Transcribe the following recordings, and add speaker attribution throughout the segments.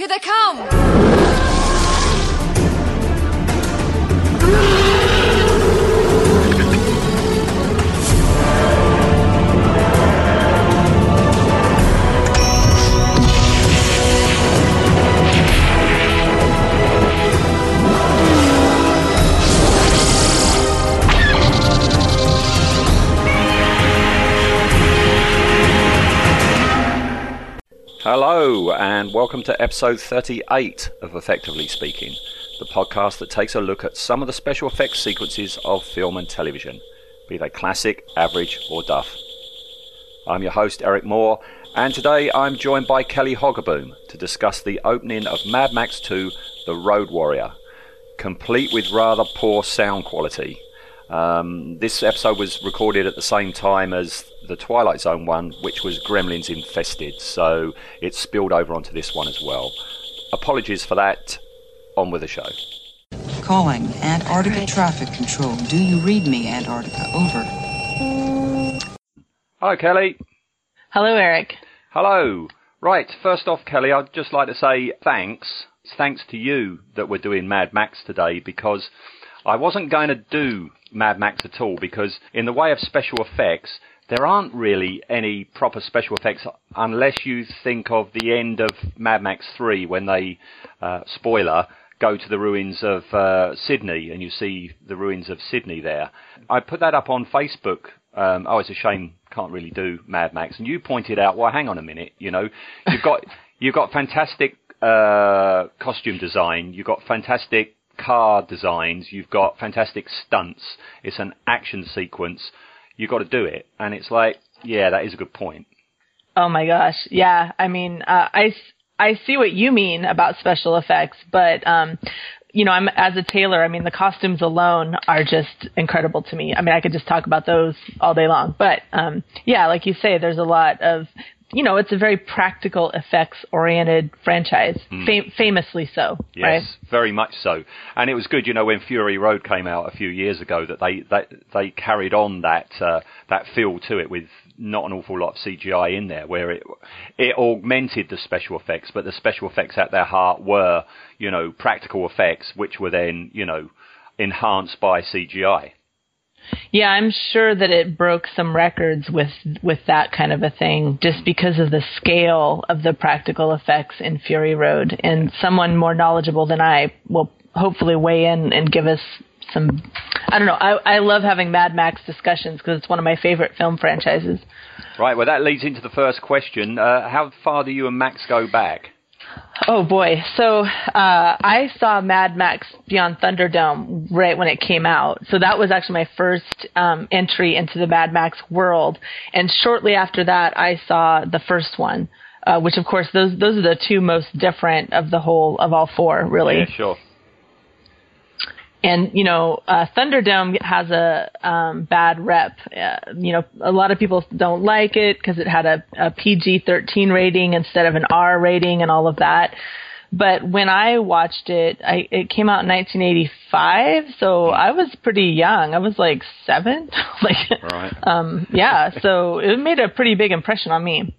Speaker 1: Here they come!
Speaker 2: Hello, and welcome to episode 38 of Effectively Speaking, the podcast that takes a look at some of the special effects sequences of film and television, be they classic, average, or duff. I'm your host, Eric Moore, and today I'm joined by Kelly Hogaboom to discuss the opening of Mad Max 2 The Road Warrior, complete with rather poor sound quality. Um, this episode was recorded at the same time as the Twilight Zone one, which was Gremlins infested, so it spilled over onto this one as well. Apologies for that. On with the show.
Speaker 3: Calling Antarctica Traffic Control. Do you read me, Antarctica? Over.
Speaker 2: Hello, Kelly.
Speaker 4: Hello, Eric.
Speaker 2: Hello. Right, first off, Kelly, I'd just like to say thanks. It's thanks to you that we're doing Mad Max today because I wasn't going to do Mad Max at all because, in the way of special effects, there aren't really any proper special effects unless you think of the end of Mad Max 3 when they, uh, spoiler, go to the ruins of uh, Sydney and you see the ruins of Sydney there. I put that up on Facebook. Um, oh, it's a shame can't really do Mad Max. And you pointed out, well, hang on a minute, you know, you've got you've got fantastic uh, costume design, you've got fantastic car designs, you've got fantastic stunts. It's an action sequence. You've got to do it, and it's like, yeah, that is a good point.
Speaker 4: Oh my gosh. Yeah. I mean, uh, I, I see what you mean about special effects, but, um, you know, I'm as a tailor. I mean, the costumes alone are just incredible to me. I mean, I could just talk about those all day long. But um, yeah, like you say, there's a lot of, you know, it's a very practical effects oriented franchise, fam- famously so,
Speaker 2: Yes,
Speaker 4: right?
Speaker 2: very much so. And it was good, you know, when Fury Road came out a few years ago, that they they, they carried on that uh, that feel to it with not an awful lot of CGI in there, where it it augmented the special effects, but the special effects at their heart were, you know, practical effects, which were then, you know, enhanced by CGI.
Speaker 4: Yeah, I'm sure that it broke some records with with that kind of a thing, just because of the scale of the practical effects in Fury Road. And someone more knowledgeable than I will hopefully weigh in and give us some. I don't know. I I love having Mad Max discussions because it's one of my favorite film franchises.
Speaker 2: Right. Well, that leads into the first question. Uh, how far do you and Max go back?
Speaker 4: Oh boy. So, uh, I saw Mad Max Beyond Thunderdome right when it came out. So that was actually my first, um, entry into the Mad Max world. And shortly after that, I saw the first one, uh, which of course those, those are the two most different of the whole, of all four, really.
Speaker 2: Yeah, sure.
Speaker 4: And you know, uh, Thunderdome has a um, bad rep. Uh, you know, a lot of people don't like it because it had a, a PG-13 rating instead of an R rating and all of that. But when I watched it, I, it came out in 1985, so I was pretty young. I was like seven, like,
Speaker 2: Right.
Speaker 4: um, yeah. So it made a pretty big impression on me.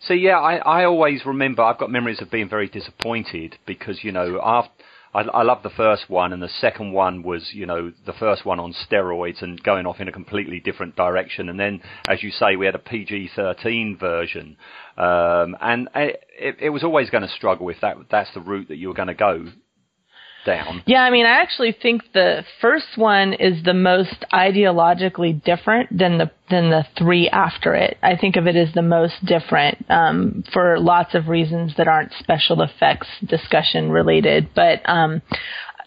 Speaker 2: So yeah, I, I always remember. I've got memories of being very disappointed because you know after. I, I love the first one, and the second one was, you know, the first one on steroids and going off in a completely different direction. And then, as you say, we had a PG-13 version, um, and it, it, it was always going to struggle if that that's the route that you were going to go down.
Speaker 4: Yeah, I mean, I actually think the first one is the most ideologically different than the than the three after it. I think of it as the most different um, for lots of reasons that aren't special effects discussion related. But um,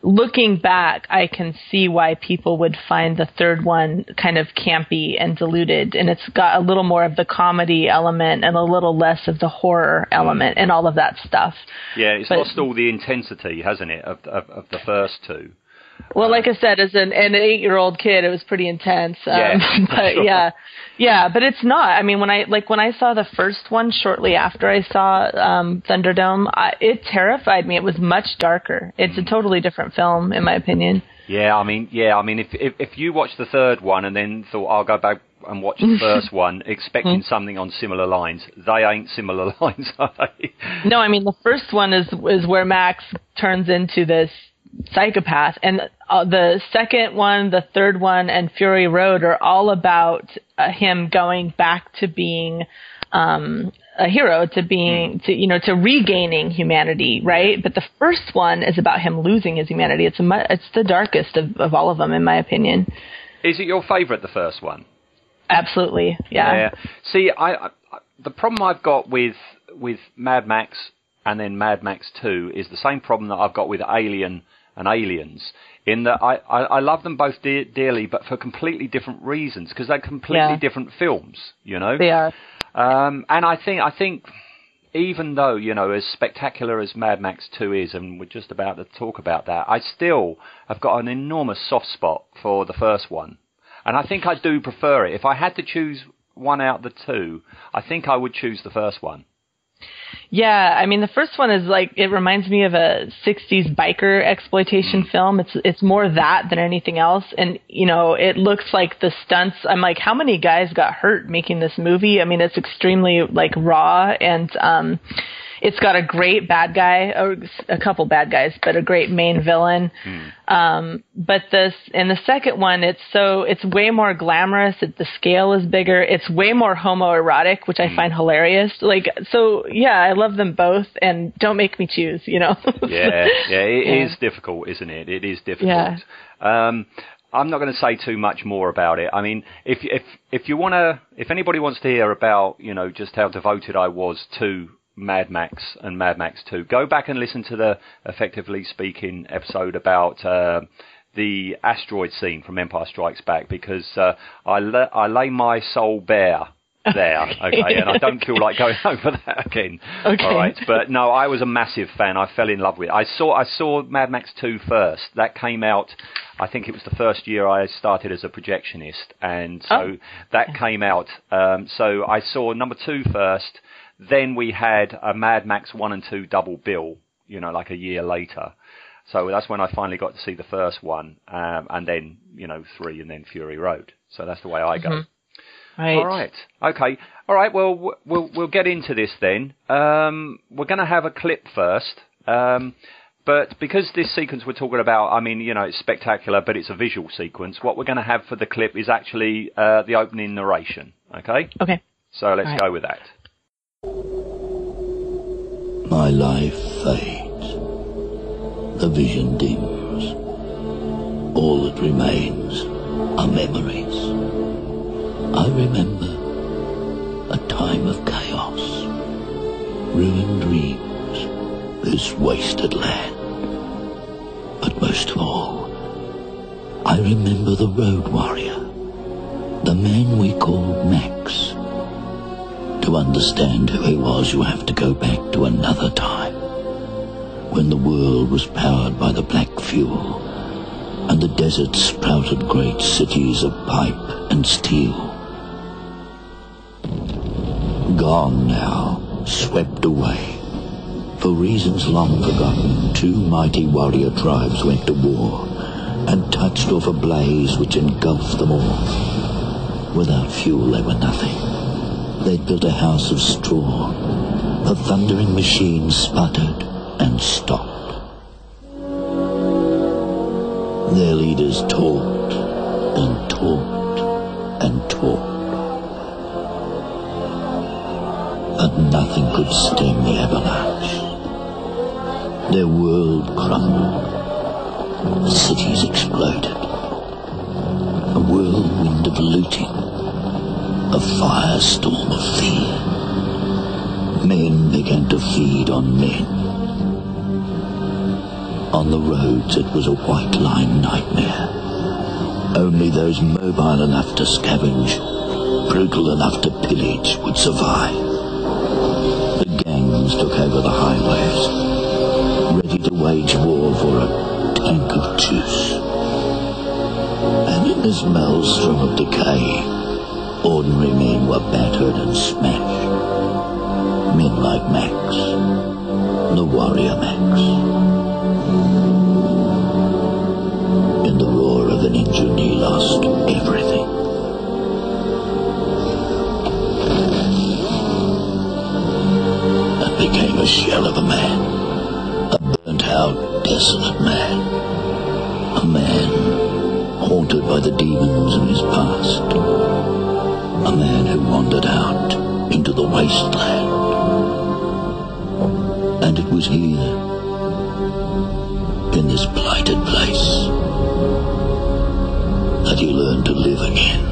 Speaker 4: looking back, I can see why people would find the third one kind of campy and diluted, and it's got a little more of the comedy element and a little less of the horror element and all of that stuff.
Speaker 2: Yeah, it's
Speaker 4: But-
Speaker 2: lost all the intensity, hasn't it, of, of, of the first two?
Speaker 4: Well, like I said, as an, an eight-year-old kid, it was pretty intense. Um,
Speaker 2: Yeah,
Speaker 4: but
Speaker 2: sure.
Speaker 4: yeah, yeah, but it's not. I mean, when I like when I saw the first one shortly after I saw um, Thunderdome, I, it terrified me. It was much darker. It's
Speaker 2: Mm.
Speaker 4: a totally different film, in my opinion.
Speaker 2: Yeah, I mean, yeah, I mean, if if, if you watch the third one and then thought I'll go back and watch the first one, expecting something on similar lines, they ain't similar lines, are they?
Speaker 4: No, I mean the first one is is where Max turns into this psychopath, and uh, the second one, the third one, and Fury Road are all about uh, him going back to being um, a hero, to being to you know to regaining humanity, right? But the first one is about him losing his humanity. It's a mu- it's the darkest of, of all of them, in my opinion.
Speaker 2: Is it your favourite, the first one?
Speaker 4: Absolutely, yeah.
Speaker 2: Yeah. See, I, I the problem I've got with with Mad Max and then Mad Max Two is the same problem that I've got with Alien and Aliens. In that I, I, I love them both de- dearly, but for completely different reasons because they're completely
Speaker 4: Yeah.
Speaker 2: different films. You know.
Speaker 4: They are.
Speaker 2: Um, and I think I think even though you know as spectacular as Mad Max Two is, and we're just about to talk about that, I still have got an enormous soft spot for the first one, and I think I do prefer it. If I had to choose one out of the two, I think I would choose the first one.
Speaker 4: Yeah, I mean the first one is like it reminds me of a '60s biker exploitation film. It's it's more that than anything else, and you know it looks like the stunts. I'm like, how many guys got hurt making this movie? I mean, it's extremely like raw, and um, it's got a great bad guy, or a couple bad guys, but a great main villain. Um, but this in the second one, it's so it's way more glamorous. It, the scale is bigger. It's way more homoerotic, which I find hilarious. Like so, yeah, I love them both, and don't make me choose. You know.
Speaker 2: Yeah, yeah, it is
Speaker 4: Yeah.
Speaker 2: difficult, isn't it? It is difficult.
Speaker 4: Yeah.
Speaker 2: Um, I'm not going to say too much more about it. I mean, if if if you want to, if anybody wants to hear about, you know, just how devoted I was to Mad Max and Mad Max 2, go back and listen to the effectively speaking episode about. Uh, the asteroid scene from Empire Strikes Back because uh, I, la- I lay my soul bare there, okay, and I don't feel like going over that again.
Speaker 4: Okay.
Speaker 2: All right, but no, I was a massive fan. I fell in love with it. I saw I saw Mad Max 2 first. That came out. I think it was the first year I started as a projectionist, and so
Speaker 4: Oh.
Speaker 2: that came out. Um, so I saw number two first. Then we had a Mad Max 1 and 2 double bill. You know, like a year later. So that's when I finally got to see the first one, um, and then you know three, and then Fury Road. So that's the way I go.
Speaker 4: right.
Speaker 2: All right. Okay. All right. Well, we'll we'll get into this then. Um, we're going to have a clip first. Um, but because this sequence we're talking about, I mean, you know, it's spectacular, but it's a visual sequence. What we're going to have for the clip is actually uh, the opening narration. Okay.
Speaker 4: Okay.
Speaker 2: So let's
Speaker 4: right.
Speaker 2: go with that.
Speaker 5: My life fades. The vision dims. All that remains are memories. I remember a time of chaos, ruined dreams, this wasted land. But most of all, I remember the road warrior, the man we called Max. To understand who he was, you have to go back to another time when the world was powered by the black fuel and the desert sprouted great cities of pipe and steel. Gone now, swept away. For reasons long forgotten, two mighty warrior tribes went to war and touched off a blaze which engulfed them all. Without fuel, they were nothing. They'd built a house of straw. The thundering machine sputtered and stopped. Their leaders talked and talked and talked. But nothing could stem the avalanche. Their world crumbled. Cities exploded. A whirlwind of looting a firestorm of fear. Men began to feed on men. On the roads, it was a white line nightmare. Only those mobile enough to scavenge, brutal enough to pillage, would survive. The gangs took over the highways, ready to wage war for a tank of juice. And in this maelstrom of decay, ordinary men were battered and smashed. Men like Max, the warrior Max. In the roar of an engine, he lost everything. And became a shell of a man. A burnt out, desolate man. A man haunted by the demons of his past. A man who wandered out into the wasteland. And it was here, in this blighted place, that he learned to live again.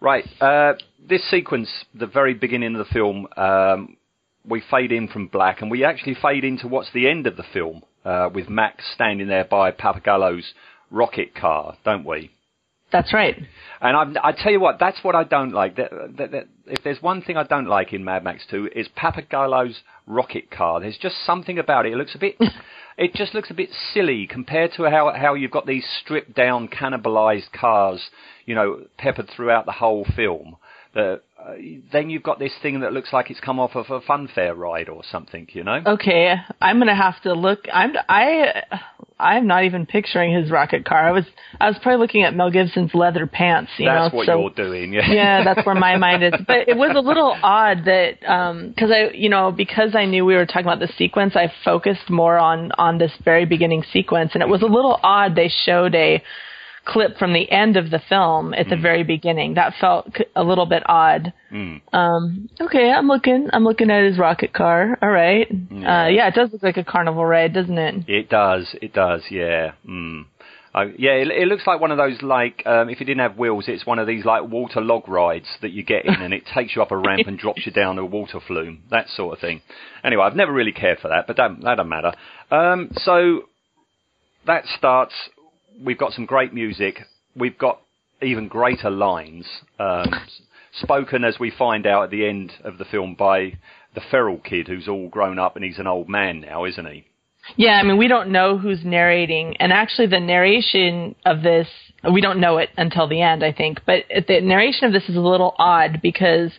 Speaker 2: Right. Uh, this sequence, the very beginning of the film, um, we fade in from black, and we actually fade into what's the end of the film uh, with Max standing there by Pappagallo's rocket car, don't we?
Speaker 4: That's right.
Speaker 2: And I'm, I tell you what, that's what I don't like. That, that, that, if there's one thing I don't like in Mad Max 2, is Pappagallo's rocket car. There's just something about it. It looks a bit, it just looks a bit silly compared to how how you've got these stripped down, cannibalized cars, you know, peppered throughout the whole film. That uh, then you've got this thing that looks like it's come off of a funfair ride or something, you know.
Speaker 4: Okay, I'm gonna have to look. I'm I I'm not even picturing his rocket car. I was I was probably looking at Mel Gibson's leather pants. You
Speaker 2: That's
Speaker 4: know,
Speaker 2: what
Speaker 4: so,
Speaker 2: you're doing, yeah.
Speaker 4: yeah, that's where my mind is. But it was a little odd that because I, you know, because I knew we were talking about the sequence, I focused more on on this very beginning sequence, and it was a little odd. They showed a clip from the end of the film at the very beginning. That felt a little bit odd. Um, okay, I'm looking. I'm looking at his rocket car. All right. Uh, yeah, it does look like a carnival ride, doesn't it?
Speaker 2: It does. It does. Yeah. Mm. Uh, yeah, it, it looks like one of those like um, if it didn't have wheels, it's one of these like water log rides that you get in, and it takes you up a ramp and drops you down a water flume, that sort of thing. Anyway, I've never really cared for that, but that, that doesn't matter. Um, so that starts. We've got some great music. We've got even greater lines um, spoken, as we find out at the end of the film, by the feral kid who's all grown up and he's an old man now, isn't he?
Speaker 4: Yeah, I mean, we don't know who's narrating, and actually, the narration of this, we don't know it until the end, I think. But the narration of this is a little odd because,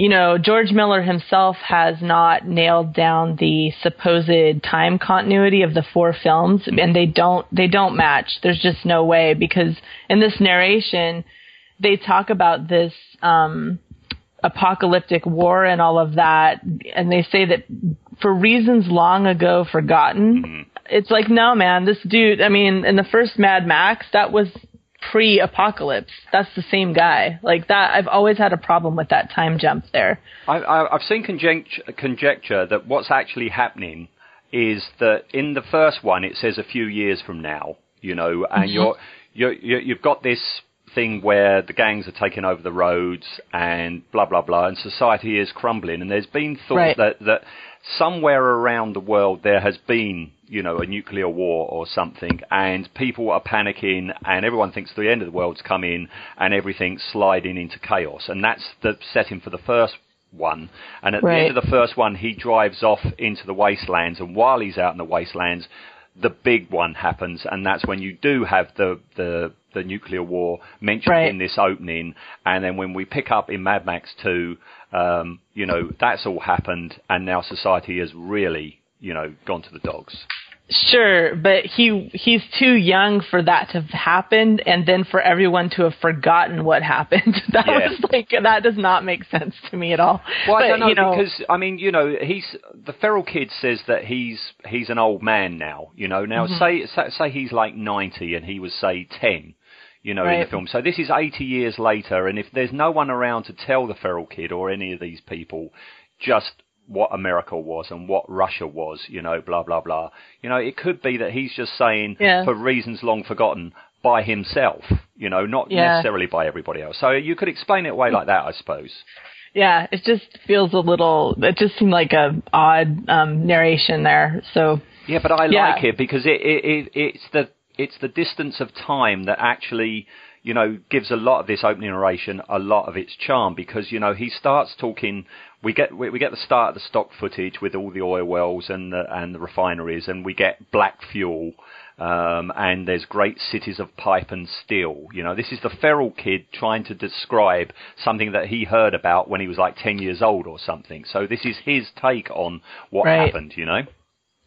Speaker 4: you know, George Miller himself has not nailed down the supposed time continuity of the four films, and they don't they don't match. There's just no way because in this narration, they talk about this. Um, apocalyptic war and all of that and they say that for reasons long ago forgotten it's like no man this dude i mean in the first mad max that was pre-apocalypse that's the same guy like that i've always had a problem with that time jump there
Speaker 2: I, I, I've seen conjecture, conjecture that what's actually happening is that in the first one it says a few years from now, you know, and mm-hmm. you're, you're, you're you've got this thing where the gangs are taking over the roads and blah blah blah, and society is crumbling. And there's been thought
Speaker 4: Right.
Speaker 2: that that somewhere around the world there has been you know a nuclear war or something, and people are panicking, and everyone thinks the end of the world's come in, and everything's sliding into chaos, and that's the setting for the first one. And at the end of the first one, he drives off into the wastelands, and while he's out in the wastelands, the big one happens, and that's when you do have the the, the nuclear war mentioned
Speaker 4: Right.
Speaker 2: in this opening. And then when we pick up in Mad Max 2, um, you know, that's all happened, and now society has really, you know, gone to the dogs.
Speaker 4: Sure, but he he's too young for that to have happened, and then for everyone to have forgotten what happened. That
Speaker 2: Yeah.
Speaker 4: was like that does not make sense to me at all.
Speaker 2: Well,
Speaker 4: but,
Speaker 2: I don't know,
Speaker 4: you know
Speaker 2: because I mean, you know, he's the feral kid says that he's he's an old man now. You know, now
Speaker 4: Mm-hmm.
Speaker 2: say, say say he's like ninety and he was say ten. You know, in the film. So this is 80 years later, and if there's no one around to tell the feral kid or any of these people just what America was and what Russia was, you know, blah blah blah. You know, it could be that he's just saying
Speaker 4: Yeah.
Speaker 2: for reasons long forgotten by himself. You know, not
Speaker 4: Yeah.
Speaker 2: necessarily by everybody else. So you could explain it away like that, I suppose.
Speaker 4: Yeah, it just feels a little. It just seemed like a odd um, narration there. So
Speaker 2: Yeah, but I
Speaker 4: Yeah.
Speaker 2: like it because it, it, it it's the it's the distance of time that actually you know gives a lot of this opening narration a lot of its charm because you know he starts talking. We get we, we get the start of the stock footage with all the oil wells and the and the refineries, and we get black fuel. Um, and there's great cities of pipe and steel. You know, this is the feral kid trying to describe something that he heard about when he was like 10 years old or something. So this is his take on what
Speaker 4: Right.
Speaker 2: happened, you know?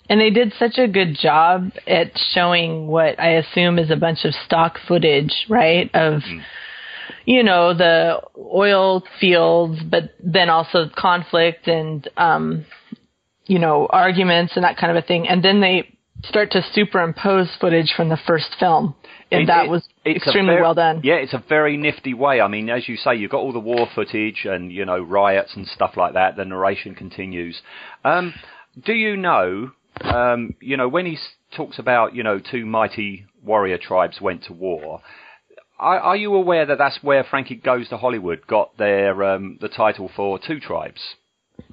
Speaker 4: And they did such a good job at showing what I assume is a bunch of stock footage, right? Of, you know, the oil fields, but then also conflict and, um, you know, arguments and that kind of a thing. And then they start to superimpose footage from the first film. And
Speaker 2: It-
Speaker 4: that
Speaker 2: it-
Speaker 4: was extremely
Speaker 2: ver-
Speaker 4: well done.
Speaker 2: Yeah, it's a very nifty way. I mean, as you say, you've got all the war footage and you know riots and stuff like that. The narration continues. Um, do you know? Um, you know when he talks about you know two mighty warrior tribes went to war. Are, are you aware that that's where Frankie Goes to Hollywood got their um, the title for Two Tribes?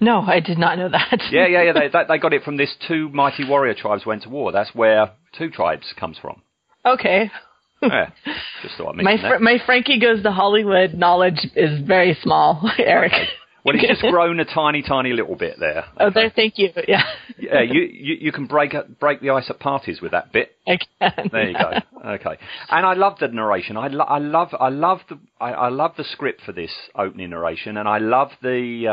Speaker 4: No, I did not know that.
Speaker 2: Yeah, yeah, yeah. They, they, they got it from this Two Mighty Warrior Tribes Went to War. That's where Two Tribes comes from.
Speaker 4: okay.
Speaker 2: Yeah, just thought I'd
Speaker 4: My
Speaker 2: mention that.
Speaker 4: fr- my Frankie goes to Hollywood knowledge is very small, Eric.
Speaker 2: Well, he's just grown a tiny, tiny little bit there.
Speaker 4: Oh, there. Thank you. Yeah,
Speaker 2: Yeah, you, you, you can break break the ice at parties with that bit.
Speaker 4: I can.
Speaker 2: There you go. Okay, and I love the narration. I, lo- I love I love the I, I love the script for this opening narration, and I love the uh,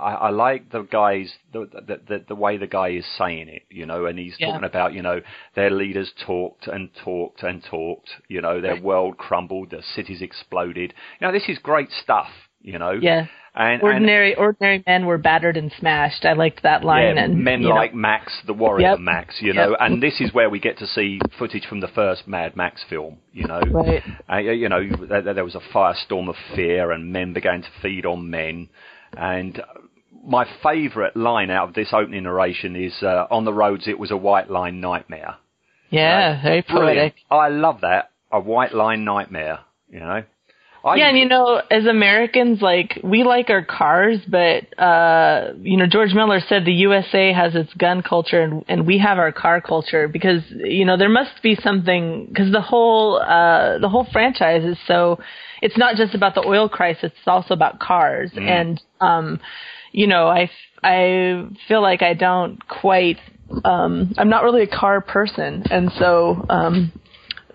Speaker 2: I, I like the guys the, the the the way the guy is saying it. You know, and he's
Speaker 4: Yeah.
Speaker 2: talking about you know their leaders talked and talked and talked. You know, their
Speaker 4: Right.
Speaker 2: world crumbled, their cities exploded. You know, this is great stuff. You know.
Speaker 4: Yeah.
Speaker 2: And, and
Speaker 4: Ordinary ordinary men were battered and smashed. I liked that line.
Speaker 2: yeah,
Speaker 4: and
Speaker 2: men
Speaker 4: you know,
Speaker 2: like Max, the warrior
Speaker 4: Yep.
Speaker 2: Max, you know,
Speaker 4: Yep.
Speaker 2: and this is where we get to see footage from the first Mad Max film, you know.
Speaker 4: Right.
Speaker 2: Uh, you know, there, there was a firestorm of fear, and men began to feed on men. And my favourite line out of this opening narration is, uh, "On the roads, it was a white line nightmare."
Speaker 4: Yeah, very
Speaker 2: Brilliant. I love that. A white line nightmare. You know. I,
Speaker 4: Yeah, and you know, as Americans, like we like our cars, but uh, you know, George Miller said the USA has its gun culture, and, and we have our car culture because you know there must be something because the whole uh, the whole franchise is so. It's not just about the oil crisis; it's also about cars, and um, you know, I I feel like I don't quite. Um, I'm not really a car person, and so um,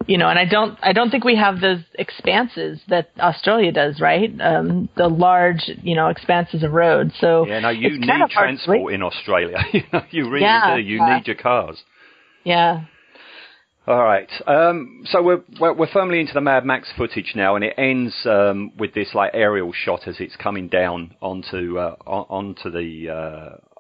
Speaker 4: you know, and I don't, I don't think we have those expanses that Australia does, right? Um, the large, you know, expanses of road. So
Speaker 2: yeah, no, you need
Speaker 4: kind of hard to
Speaker 2: transport in Australia. you really
Speaker 4: Yeah,
Speaker 2: do. You
Speaker 4: yeah.
Speaker 2: need your cars.
Speaker 4: Yeah,
Speaker 2: All right. Um, so we're, we're we're firmly into the Mad Max footage now, and it ends um, with this like aerial shot as it's coming down onto uh, on, onto the uh,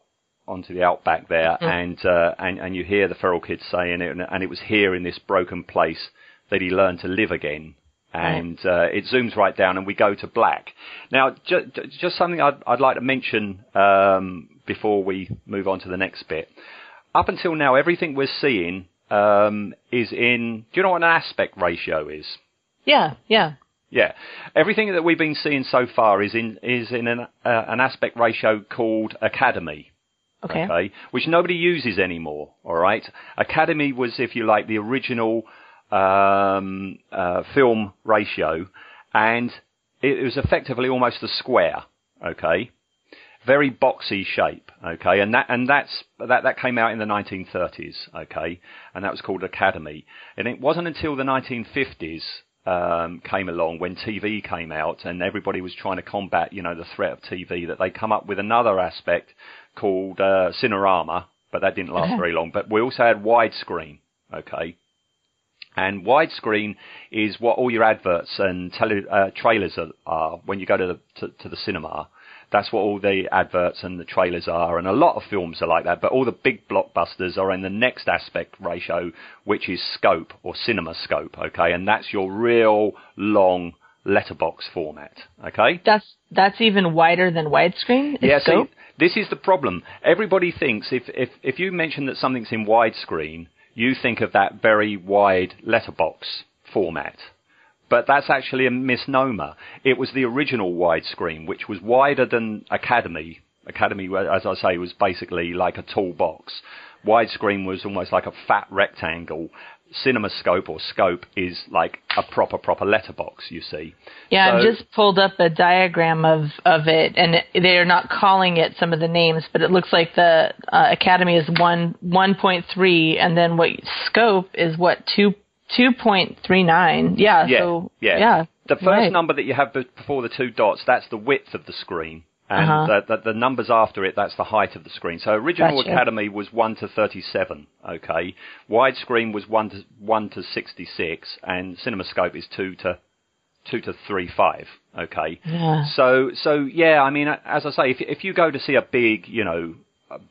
Speaker 2: onto the outback there, and uh, and and you hear the feral kids saying it, and, and it was here in this broken place that he learned to live again. And uh, it zooms right down, and we go to black. Now, ju- ju- just something I'd, I'd like to mention um, before we move on to the next bit. Up until now, everything we're seeing um, is in. Do you know what an aspect ratio is?
Speaker 4: yeah, yeah.
Speaker 2: Yeah, everything that we've been seeing so far is in is in an uh, an aspect ratio called Academy.
Speaker 4: Okay.
Speaker 2: Okay, which nobody uses anymore. All right, Academy was, if you like, the original um, uh, film ratio, and it was effectively almost a square. Okay, very boxy shape. Okay, and that and that's that that came out in the 1930s. Okay, and that was called Academy, and it wasn't until the 1950s um, came along when TV came out and everybody was trying to combat, you know, the threat of TV that they come up with another aspect called uh, Cinerama, but that didn't last very long. But we also had widescreen, okay. And widescreen is what all your adverts and tele, uh, trailers are, are when you go to the to, to the cinema. That's what all the adverts and the trailers are, and a lot of films are like that. But all the big blockbusters are in the next aspect ratio, which is scope or cinema scope. Okay, and that's your real long letterbox format. Okay.
Speaker 4: That's that's even wider than widescreen.
Speaker 2: Yeah, see, this is the problem. Everybody thinks if, if, if you mention that something's in widescreen, you think of that very wide letterbox format. But that's actually a misnomer. It was the original widescreen, which was wider than Academy. Academy, as I say, was basically like a tall box. Widescreen was almost like a fat rectangle, CinemaScope or Scope is like a proper proper letterbox. You see.
Speaker 4: Yeah,
Speaker 2: So-
Speaker 4: I've just pulled up a diagram of of it, and they are not calling it some of the names, but it looks like the uh, Academy is one one point three, and then what scope is what two two point three nine. Yeah,
Speaker 2: Yeah,
Speaker 4: so
Speaker 2: yeah.
Speaker 4: yeah.
Speaker 2: The first
Speaker 4: right.
Speaker 2: number that you have before the two dots, that's the width of the screen. And
Speaker 4: Uh-huh.
Speaker 2: the, the, the numbers after it, that's the height of the screen. So original
Speaker 4: Gotcha.
Speaker 2: Academy was 1 to 37, okay? Widescreen was 1 to, 1 to 66, and CinemaScope is 2 to, 2 to three five. okay?
Speaker 4: Yeah.
Speaker 2: So, so yeah, I mean, as I say, if, if you go to see a big, you know,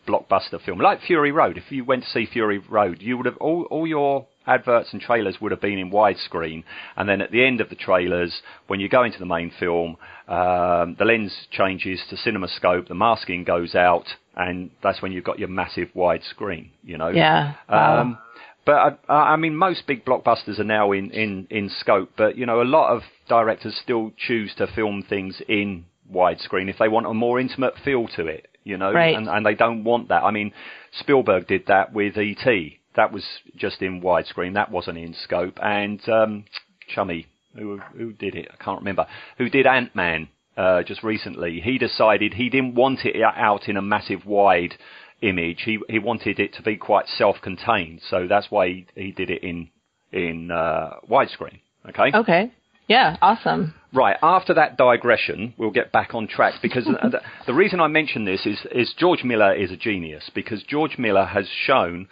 Speaker 2: blockbuster film like Fury Road, if you went to see Fury Road, you would have all, all your adverts and trailers would have been in widescreen, and then at the end of the trailers, when you go into the main film, um, the lens changes to CinemaScope, the masking goes out, and that's when you've got your massive widescreen. You know.
Speaker 4: Yeah. Wow.
Speaker 2: Um, but I, I mean, most big blockbusters are now in, in, in scope. But you know, a lot of directors still choose to film things in widescreen if they want a more intimate feel to it. You know,
Speaker 4: Right.
Speaker 2: and, and they don't want that. I mean, Spielberg did that with E.T. That was just in widescreen. That wasn't in scope. And um, Chummy, who who did it? I can't remember. Who did Ant Man? Uh, just recently, he decided he didn't want it out in a massive wide image. He he wanted it to be quite self-contained, so that's why he, he did it in in uh, widescreen. Okay.
Speaker 4: okay. Yeah. Awesome.
Speaker 2: Right. After that digression, we'll get back on track because the, the, the reason I mention this is is George Miller is a genius because George Miller has shown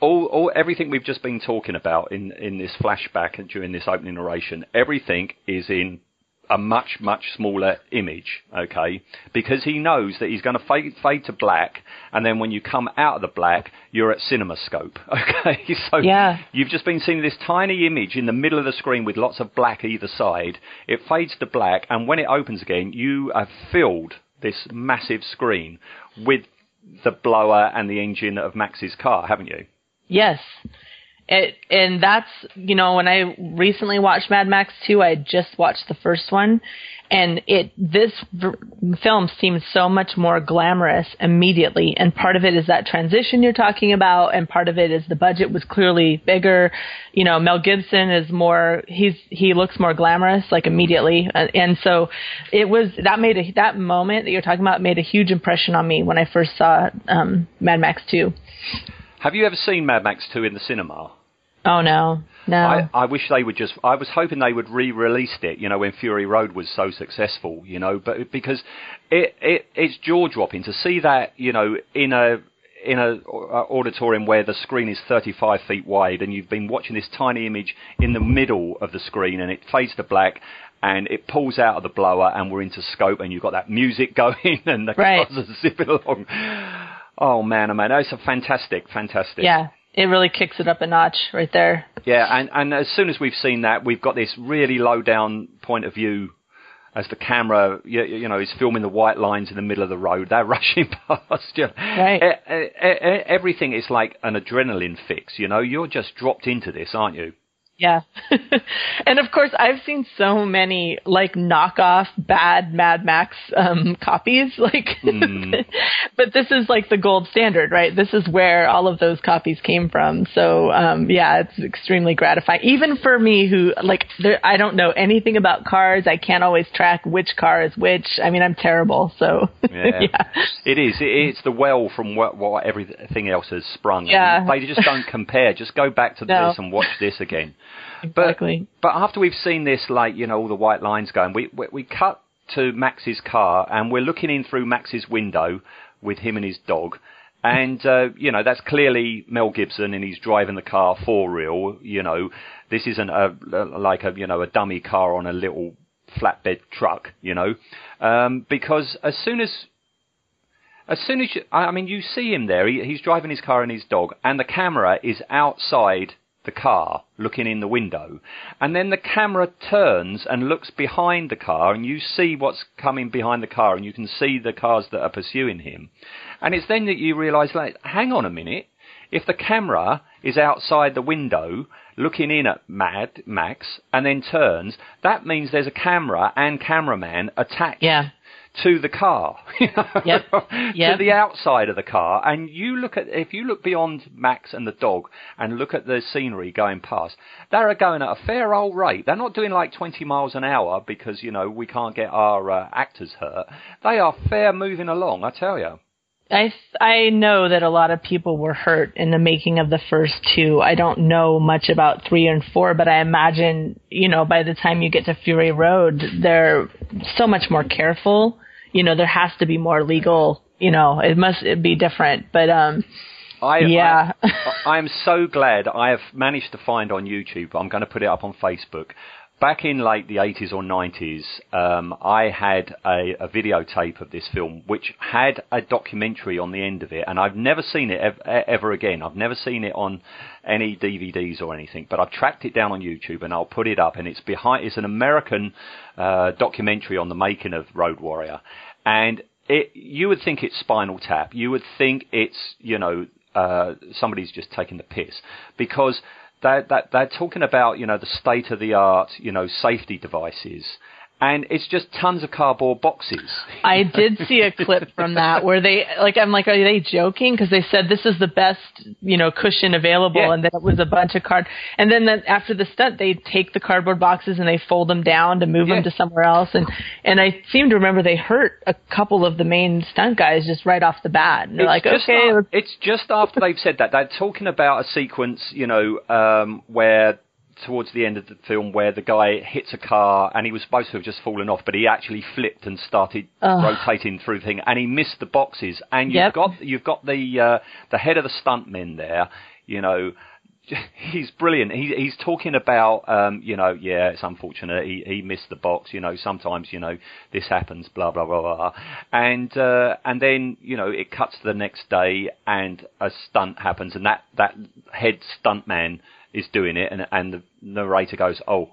Speaker 2: all, all everything we've just been talking about in in this flashback and during this opening narration. Everything is in a much much smaller image, okay? Because he knows that he's going to fade fade to black, and then when you come out of the black, you're at CinemaScope, okay? So
Speaker 4: Yeah.
Speaker 2: you've just been seeing this tiny image in the middle of the screen with lots of black either side. It fades to black, and when it opens again, you have filled this massive screen with the blower and the engine of Max's car, haven't you?
Speaker 4: Yes. It, and that's, you know, when I recently watched Mad Max 2, I just watched the first one, and it, this v- film seems so much more glamorous immediately, and part of it is that transition you're talking about, and part of it is the budget was clearly bigger. You know, Mel Gibson is more, he's, he looks more glamorous, like immediately, and, and so it was, that made a, that moment that you're talking about made a huge impression on me when I first saw, um, Mad Max 2.
Speaker 2: Have you ever seen Mad Max 2 in the cinema?
Speaker 4: Oh no, no.
Speaker 2: I, I wish they would just. I was hoping they would re-released it. You know, when Fury Road was so successful. You know, but because it, it it's jaw dropping to see that. You know, in a in a uh, auditorium where the screen is 35 feet wide and you've been watching this tiny image in the middle of the screen and it fades to black and it pulls out of the blower and we're into scope and you've got that music going and the
Speaker 4: Right.
Speaker 2: cars are zipping along. Oh man, oh man, it's a fantastic, fantastic.
Speaker 4: Yeah, it really kicks it up a notch right there.
Speaker 2: Yeah, and, and as soon as we've seen that, we've got this really low down point of view as the camera, you, you know, is filming the white lines in the middle of the road. They're rushing past you.
Speaker 4: Right.
Speaker 2: E- e- e- everything is like an adrenaline fix, you know. You're just dropped into this, aren't you?
Speaker 4: Yeah. and of course, I've seen so many like knockoff bad Mad Max um, copies. Like, but this is like the gold standard, right? This is where all of those copies came from. So, um, yeah, it's extremely gratifying. Even for me, who like, there, I don't know anything about cars. I can't always track which car is which. I mean, I'm terrible. So,
Speaker 2: Yeah.
Speaker 4: yeah.
Speaker 2: It is. It's the well from what, what everything else has sprung.
Speaker 4: Yeah.
Speaker 2: They just don't compare. Just go back to
Speaker 4: No.
Speaker 2: this and watch this again.
Speaker 4: Exactly.
Speaker 2: But, but after we've seen this, like, you know, all the white lines going, we, we, we cut to Max's car and we're looking in through Max's window with him and his dog. And, uh, you know, that's clearly Mel Gibson and he's driving the car for real. You know, this isn't a, like a, you know, a dummy car on a little flatbed truck, you know, um, because as soon as as soon as you, I mean, you see him there. He, he's driving his car and his dog, and the camera is outside the car, looking in the window, and then the camera turns and looks behind the car, and you see what's coming behind the car, and you can see the cars that are pursuing him, and it's then that you realise, like, hang on a minute, if the camera is outside the window looking in at Mad Max and then turns, that means there's a camera and cameraman attached
Speaker 4: Yeah.
Speaker 2: To the car, you know,
Speaker 4: Yep.
Speaker 2: to the outside of the car, and you look at if you look beyond Max and the dog and look at the scenery going past, they're going at a fair old rate. They're not doing like 20 miles an hour because you know we can't get our uh, actors hurt. They are fair moving along, I tell you.
Speaker 4: I I know that a lot of people were hurt in the making of the first two. I don't know much about three and four, but I imagine you know by the time you get to Fury Road, they're so much more careful. You know, there has to be more legal. You know, it must be different. But um,
Speaker 2: I,
Speaker 4: Yeah.
Speaker 2: I, I am so glad I have managed to find on YouTube. I'm going to put it up on Facebook. Back in late the 80s or 90s, um, I had a, a videotape of this film which had a documentary on the end of it, and I've never seen it ev- ever again. I've never seen it on any DVDs or anything, but I've tracked it down on YouTube and I'll put it up. And it's behind. It's an American uh, documentary on the making of Road Warrior, and it, you would think it's Spinal Tap. You would think it's you know uh, somebody's just taking the piss because they're, they're, talking about you know the state of the art you know safety devices. And it's just tons of cardboard boxes.
Speaker 4: I did see a clip from that where they like I'm like are they joking because they said this is the best you know cushion available
Speaker 2: Yeah.
Speaker 4: and that it was a bunch of card and then the, after the stunt they take the cardboard boxes and they fold them down to move
Speaker 2: Yeah.
Speaker 4: them to somewhere else and and I seem to remember they hurt a couple of the main stunt guys just right off the bat and they're like
Speaker 2: just
Speaker 4: okay
Speaker 2: it's just after they've said that they're talking about a sequence, you know, um, where towards the end of the film where the guy hits a car and he was supposed to have just fallen off, but he actually flipped and started rotating through the thing and he missed the boxes. And you've
Speaker 4: Yep.
Speaker 2: got you've got the uh, the head of the stuntmen there, you know. He's brilliant. He, he's talking about, um, you know, yeah, it's unfortunate. He, he missed the box. You know, sometimes, you know, this happens. Blah blah blah blah. And uh, and then, you know, it cuts to the next day, and a stunt happens, and that that head stuntman is doing it, and and the narrator goes, oh.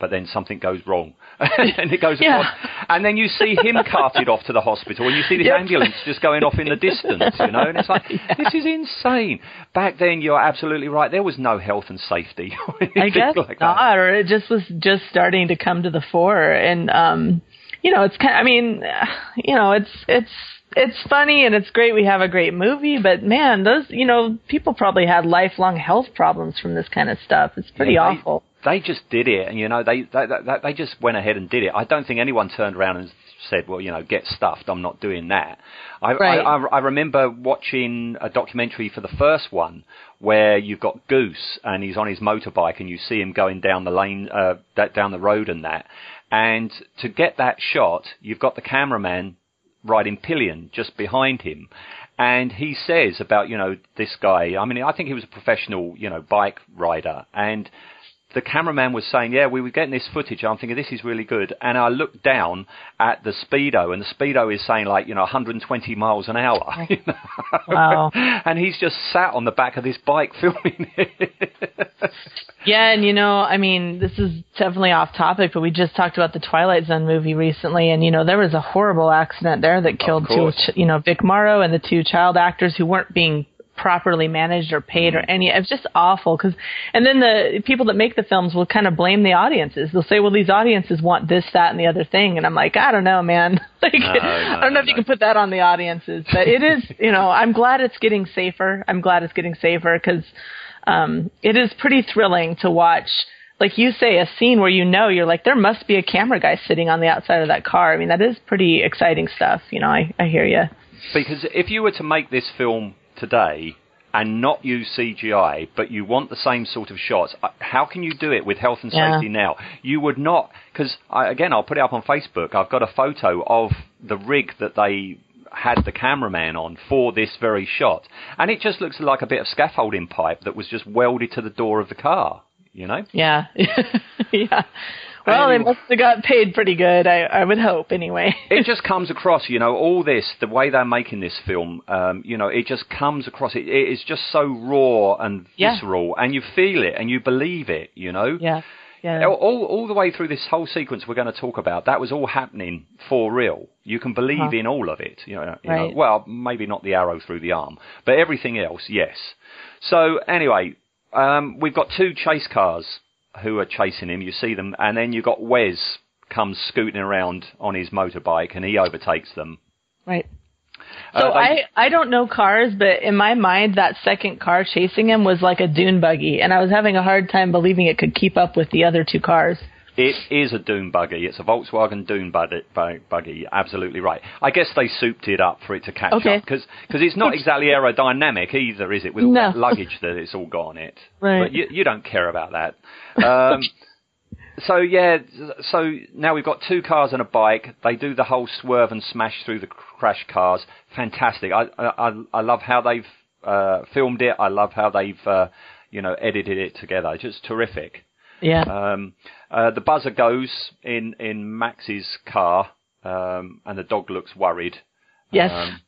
Speaker 2: But then something goes wrong, and it goes
Speaker 4: Yeah.
Speaker 2: across, and then you see him carted off to the hospital, and you see this ambulance just going off in the distance, you know, and it's like this is insane. Back then, you're absolutely right. There was no health and safety.
Speaker 4: I guess
Speaker 2: like
Speaker 4: not, or it just was just starting to come to the fore, and um, you know, it's kind. I mean, you know, it's it's it's funny and it's great. We have a great movie, but man, those you know, people probably had lifelong health problems from this kind of stuff. It's pretty
Speaker 2: Yeah,
Speaker 4: awful.
Speaker 2: They just did it, and you know, they, they they they just went ahead and did it. I don't think anyone turned around and said, "Well, you know, get stuffed. I'm not doing that." I
Speaker 4: Right.
Speaker 2: I, I, I remember watching a documentary for the first one where you've got Goose and he's on his motorbike and you see him going down the lane, uh, that down the road and that. And to get that shot, you've got the cameraman riding pillion just behind him. And he says about, you know, this guy, I mean, I think he was a professional, you know, bike rider. And the cameraman was saying, yeah, we were getting this footage. I'm thinking, this is really good. And I looked down at the Speedo, and the Speedo is saying, like, you know, 120 miles an hour. Oh. you know?
Speaker 4: Wow.
Speaker 2: and he's just sat on the back of this bike filming it.
Speaker 4: Yeah, and you know, I mean, this is definitely off topic, but we just talked about the Twilight Zone movie recently, and you know, there was a horrible accident there that killed two, you know, Vic Morrow and the two child actors who weren't being properly managed or paid or any. It's just awful because, and then the people that make the films will kind of blame the audiences. They'll say, "Well, these audiences want this, that, and the other thing," and I'm like, I don't know, man. like, I don't know if you can put that on the audiences, but it is, you know, I'm glad it's getting safer. I'm glad it's getting safer because um, it is pretty thrilling to watch. Like you say, a scene where you know you're like, there must be a camera guy sitting on the outside of that car. I mean, that is pretty exciting stuff. You know, I, I hear you.
Speaker 2: Because if you were to make this film today and not use CGI, but you want the same sort of shots, how can you do it with health and
Speaker 4: Yeah.
Speaker 2: safety now? You would not, because again, I'll put it up on Facebook. I've got a photo of the rig that they had the cameraman on for this very shot, and it just looks like a bit of scaffolding pipe that was just welded to the door of the car. You know?
Speaker 4: Yeah, yeah. Well, they must have got paid pretty good. I, I would hope, anyway.
Speaker 2: it just comes across, you know, all this, the way they're making this film, um, you know, it just comes across. It, it is just so raw and
Speaker 4: Yeah.
Speaker 2: visceral, and you feel it and you believe it, you know.
Speaker 4: yeah, yeah.
Speaker 2: All, all, the way through this whole sequence we're going to talk about, that was all happening for real. You can believe
Speaker 4: Uh-huh.
Speaker 2: in all of it. You know, you
Speaker 4: Right.
Speaker 2: know, well, maybe not the arrow through the arm, but everything else, yes. So anyway, um, we've got two chase cars who are chasing him. You see them, and then you've got Wez comes scooting around on his motorbike, and he overtakes them.
Speaker 4: Right.
Speaker 2: Uh,
Speaker 4: So
Speaker 2: they-
Speaker 4: I I don't know cars, but in my mind, that second car chasing him was like a dune buggy, and I was having a hard time believing it could keep up with the other two cars.
Speaker 2: It is a Dune buggy. It's a Volkswagen Dune buggy. buggy. Absolutely right. I guess they souped it up for it to catch
Speaker 4: Okay.
Speaker 2: up because it's not exactly aerodynamic either, is it? With all
Speaker 4: No.
Speaker 2: that luggage that it's all got on it.
Speaker 4: Right.
Speaker 2: But you, you don't care about that. Um, so yeah. So now we've got two cars and a bike. They do the whole swerve and smash through the crash cars. Fantastic. I I, I- love how they've uh, filmed it. I love how they've uh, you know edited it together. Just terrific.
Speaker 4: Yeah.
Speaker 2: Um, uh, the buzzer goes in in Max's car, um, and the dog looks worried.
Speaker 4: yes.
Speaker 2: Um,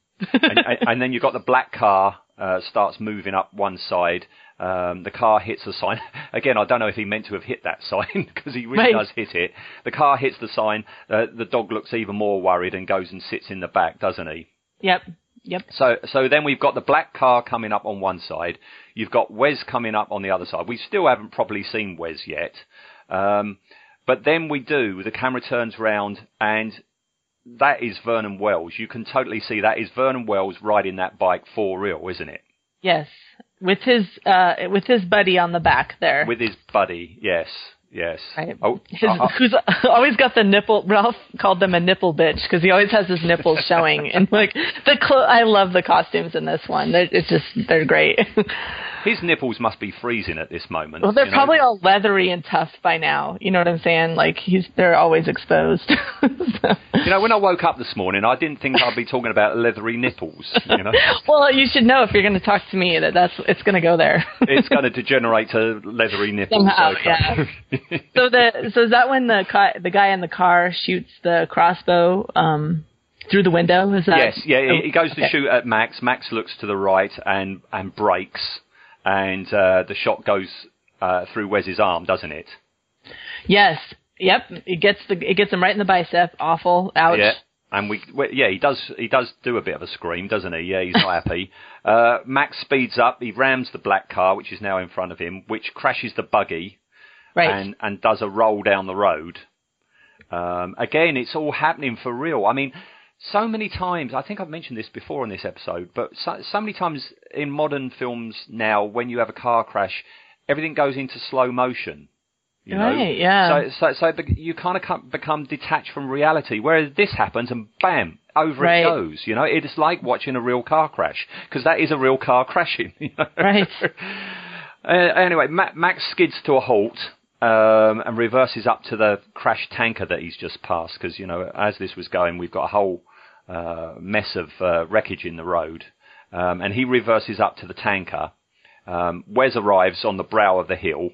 Speaker 2: and, and- and then you've got the black car uh, starts moving up one side. Um, the car hits the sign again. I don't know if he meant to have hit that sign because he really
Speaker 4: Right.
Speaker 2: does hit it. The car hits the sign. Uh, the dog looks even more worried and goes and sits in the back, doesn't he?
Speaker 4: yep. Yep.
Speaker 2: So, so then we've got the black car coming up on one side. You've got Wez coming up on the other side. We still haven't properly seen Wez yet. Um, but then we do. The camera turns round and that is Vernon Wells. You can totally see that is Vernon Wells riding that bike for real, isn't it?
Speaker 4: Yes. With his uh with his buddy on the back there.
Speaker 2: With his buddy. Yes. Yes.
Speaker 4: Right.
Speaker 2: Oh,
Speaker 4: His,
Speaker 2: uh, uh,
Speaker 4: who's always got the nipple. Ralph called them a nipple bitch because he always has his nipples showing. And like the clo- I love the costumes in this one. They're, it's just they're great.
Speaker 2: his nipples must be freezing at this moment.
Speaker 4: well, they're
Speaker 2: you know?
Speaker 4: probably all leathery and tough by now. You know what I'm saying? Like he's they're always exposed. So-
Speaker 2: You know, when I woke up this morning, I didn't think I'd be talking about leathery nipples. You know,
Speaker 4: well, you should know if you're going to talk to me that that's it's going to go there.
Speaker 2: it's going to degenerate to leathery nipples.
Speaker 4: Somehow,
Speaker 2: okay.
Speaker 4: so the so is that when the ca- the guy in the car shoots the crossbow um through the window? Is that
Speaker 2: Yes, yeah, he- he goes to
Speaker 4: Okay.
Speaker 2: shoot at Max. Max looks to the right and and brakes, and uh, the shot goes uh, through Wez's arm, doesn't it?
Speaker 4: Yes. Yep. It gets the it gets him right in the bicep. Awful. Ouch.
Speaker 2: Yeah. And we, we, yeah, he does, he does do a bit of a scream, doesn't he? Yeah, he's not happy. Uh, Max speeds up, he rams the black car, which is now in front of him, which crashes the buggy,
Speaker 4: Right.
Speaker 2: and, and does a roll down the road. Um, again, it's all happening for real. I mean, so many times, I think I've mentioned this before in this episode, but so, so many times in modern films now, when you have a car crash, everything goes into slow motion. You know?
Speaker 4: Right, yeah.
Speaker 2: So, so, so you kind of become detached from reality. Whereas this happens and bam, over
Speaker 4: Right.
Speaker 2: it goes. You know, it's like watching a real car crash because that is a real car crashing. You know?
Speaker 4: Right.
Speaker 2: Uh, anyway, Ma- Max skids to a halt um, and reverses up to the crash tanker that he's just passed because, you know, as this was going, we've got a whole uh, mess of uh, wreckage in the road. Um, and he reverses up to the tanker. Um, Wez arrives on the brow of the hill.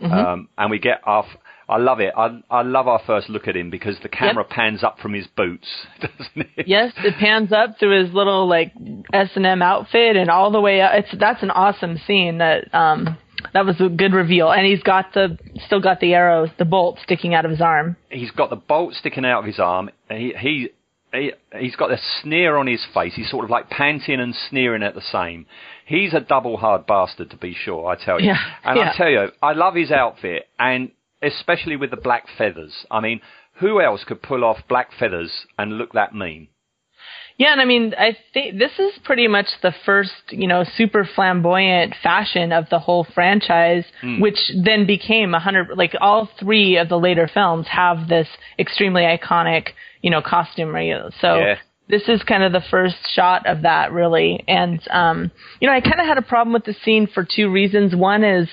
Speaker 2: Um, and we get our. F- I love it. I, I love our first look at him because the camera pans up from his boots, doesn't it?
Speaker 4: yes, it pans up through his little like S and M outfit and all the way up. It's that's an awesome scene. That um that was a good reveal. And he's got the still got the arrows, the bolt sticking out of his arm.
Speaker 2: he's got the bolt sticking out of his arm. He he. He, he's got a sneer on his face. He's sort of like panting and sneering at the same. He's a double hard bastard, to be sure. I tell you.
Speaker 4: Yeah,
Speaker 2: and
Speaker 4: yeah.
Speaker 2: I tell you, I love his outfit, and especially with the black feathers. I mean, who else could pull off black feathers and look that mean?
Speaker 4: Yeah, and I mean, I think this is pretty much the first, you know, super flamboyant fashion of the whole franchise,
Speaker 2: Hmm.
Speaker 4: which then became a hundred. Like all three of the later films have this extremely iconic, you know, costume costumery. So
Speaker 2: Yeah.
Speaker 4: this is kind of the first shot of that, really. And um, you know, I kind of had a problem with the scene for two reasons. One is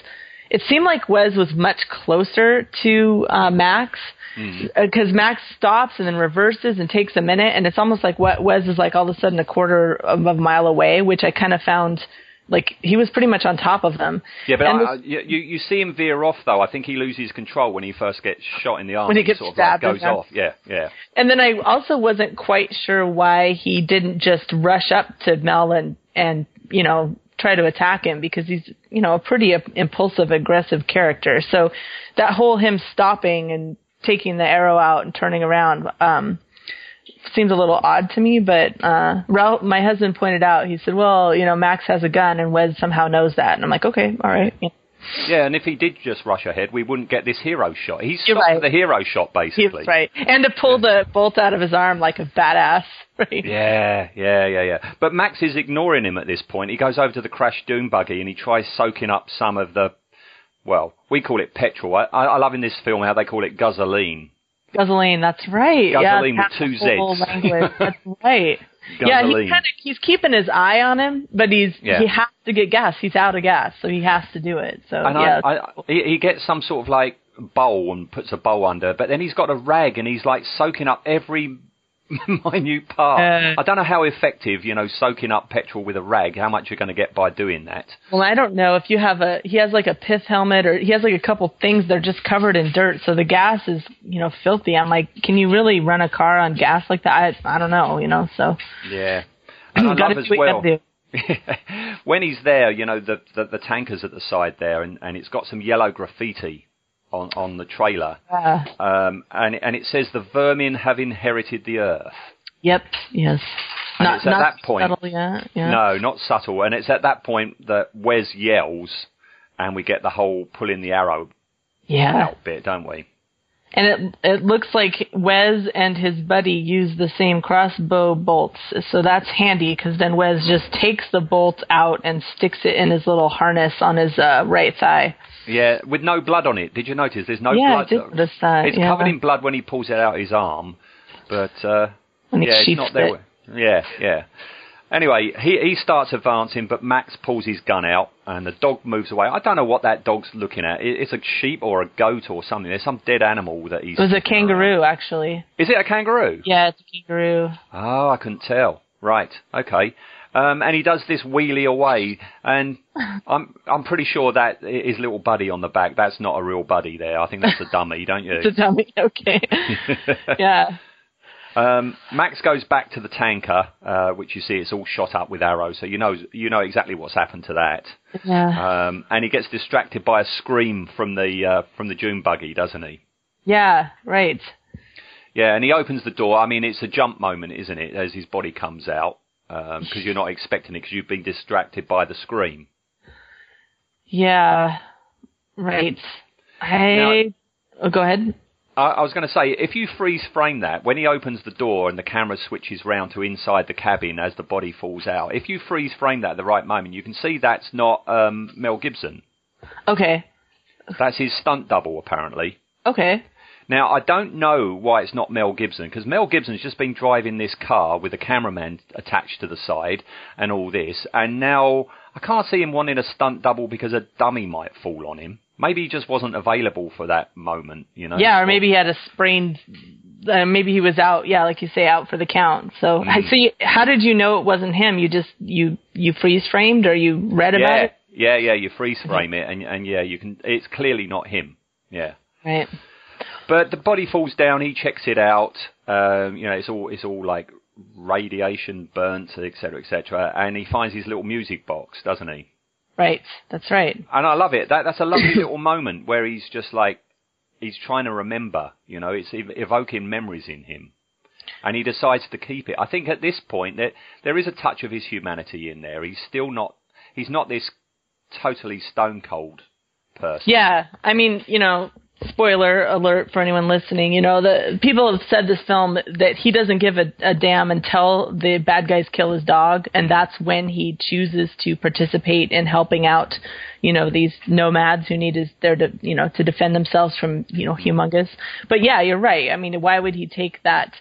Speaker 4: it seemed like Wez was much closer to uh, Max because Max stops and then reverses and takes a minute, and it's almost like what Wez is like all of a sudden a quarter of a mile away, which I kind of found like he was pretty much on top of them.
Speaker 2: Yeah, but I, I, you you see him veer off though. I think he loses control when he first gets shot in the arm.
Speaker 4: When he gets
Speaker 2: sort of like
Speaker 4: stabbed,
Speaker 2: goes off. Yeah, yeah.
Speaker 4: And then I also wasn't quite sure why he didn't just rush up to Mel and and you know try to attack him because he's you know a pretty impulsive, aggressive character. So that whole him stopping and taking the arrow out and turning around um seems a little odd to me. But uh Ralph, my husband pointed out, he said, "Well, you know, Max has a gun and Wez somehow knows that." And I'm like, "Okay, all right." Yeah.
Speaker 2: Yeah, and if he did just rush ahead, we wouldn't get this hero shot. He's stopped
Speaker 4: right.
Speaker 2: for the hero shot,
Speaker 4: He's
Speaker 2: basically.
Speaker 4: right. And to pull the bolt out of his arm like a badass. Right.
Speaker 2: Yeah, yeah, yeah, yeah. But Max is ignoring him at this point. He goes over to the crash dune buggy and he tries soaking up some of the, well, we call it petrol. I, I I love in this film how they call it gasoline.
Speaker 4: Guzzoline, that's right.
Speaker 2: Guzzoline
Speaker 4: yeah,
Speaker 2: with two Zs.
Speaker 4: language. That's right. yeah, he's kind of he's keeping his eye on him, but he's
Speaker 2: Yeah.
Speaker 4: he has to get gas. He's out of gas, so he has to do it. So
Speaker 2: And
Speaker 4: yeah,
Speaker 2: I, I, he, he gets some sort of like bowl and puts a bowl under, but then he's got a rag and he's like soaking up every minute part.
Speaker 4: Uh.
Speaker 2: I don't know how effective, you know, soaking up petrol with a rag, how much you're going to get by doing that.
Speaker 4: well, I don't know if you have a he has like a pith helmet or he has like a couple things that are just covered in dirt, so the gas is you know filthy. I'm like, can you really run a car on gas like that? I I don't know, you know. So
Speaker 2: Yeah. And I love as
Speaker 4: do what you
Speaker 2: well. when he's there, you know, the, the, the tanker's at the side there and, and it's got some yellow graffiti on, on the trailer.
Speaker 4: Uh,
Speaker 2: Um, and, and it says, the vermin have inherited the earth.
Speaker 4: yep. Yes.
Speaker 2: And
Speaker 4: Not
Speaker 2: it's at
Speaker 4: not
Speaker 2: that point-
Speaker 4: subtle yet, yeah.
Speaker 2: No, not subtle. And it's at that point that Wez yells and we get the whole pulling the arrow
Speaker 4: Yeah.
Speaker 2: out bit, don't we?
Speaker 4: And it it looks like Wez and his buddy use the same crossbow bolts, so that's handy because then Wez just takes the bolt out and sticks it in his little harness on his uh, right thigh.
Speaker 2: Yeah, with no blood on it. Did you notice? There's no
Speaker 4: Yeah, I
Speaker 2: blood.
Speaker 4: did notice that,
Speaker 2: It's
Speaker 4: yeah.
Speaker 2: covered in blood when he pulls it out his arm, but uh, yeah, it's not there.
Speaker 4: it.
Speaker 2: Yeah, yeah. Anyway, he he starts advancing, but Max pulls his gun out, and the dog moves away. I don't know what that dog's looking at. It- It's a sheep or a goat or something. There's some dead animal that he's.
Speaker 4: It was a kangaroo, actually.
Speaker 2: Is it a kangaroo?
Speaker 4: Yeah, it's a kangaroo.
Speaker 2: Oh, I couldn't tell. Right, okay. Um, and he does this wheelie away, and I'm I'm pretty sure that his little buddy on the back. That's not a real buddy there. I think that's a dummy, don't you?
Speaker 4: To tell me, okay. yeah.
Speaker 2: Um, Max goes back to the tanker, uh, which you see it's all shot up with arrows, so you know you know exactly what's happened to that.
Speaker 4: Yeah.
Speaker 2: Um, and he gets distracted by a scream from the uh, from the dune buggy, doesn't he?
Speaker 4: Yeah, right.
Speaker 2: Yeah, and he opens the door. I mean, it's a jump moment, isn't it, as his body comes out, because you're not expecting it because you've been distracted by the scream.
Speaker 4: Yeah. Right. I. oh, go ahead.
Speaker 2: I, I was going to say, if you freeze frame that, when he opens the door and the camera switches round to inside the cabin as the body falls out, if you freeze frame that at the right moment, you can see that's not um, Mel Gibson.
Speaker 4: Okay.
Speaker 2: That's his stunt double, apparently.
Speaker 4: Okay.
Speaker 2: Now, I don't know why it's not Mel Gibson, because Mel Gibson's just been driving this car with a cameraman attached to the side and all this, and now I can't see him wanting a stunt double because a dummy might fall on him. Maybe he just wasn't available for that moment, you know?
Speaker 4: Yeah, or maybe he had a sprained. Uh, maybe he was out. Yeah, like you say, out for the count. So,
Speaker 2: Mm.
Speaker 4: so you, how did you know it wasn't him? You just you you freeze framed or you read about
Speaker 2: Yeah,
Speaker 4: it?
Speaker 2: yeah, yeah. You freeze frame it, and and yeah, you can. It's clearly not him. Yeah,
Speaker 4: Right.
Speaker 2: But the body falls down. He checks it out. Um, you know, it's all it's all like radiation burnt, etc., etc. And he finds his little music box, doesn't he?
Speaker 4: Right. That's right.
Speaker 2: And I love it. That that's a lovely little moment where he's just like he's trying to remember. You know, it's ev- evoking memories in him, and he decides to keep it. I think at this point that there is a touch of his humanity in there. He's still not. He's not this totally stone cold person.
Speaker 4: Yeah. I mean, you know, spoiler alert for anyone listening. You know, the people have said this film that he doesn't give a, a damn until the bad guys kill his dog, and that's when he chooses to participate in helping out. You know, these nomads who need his there to you know to defend themselves from you know Humungus. But yeah, you're right. I mean, why would he take that?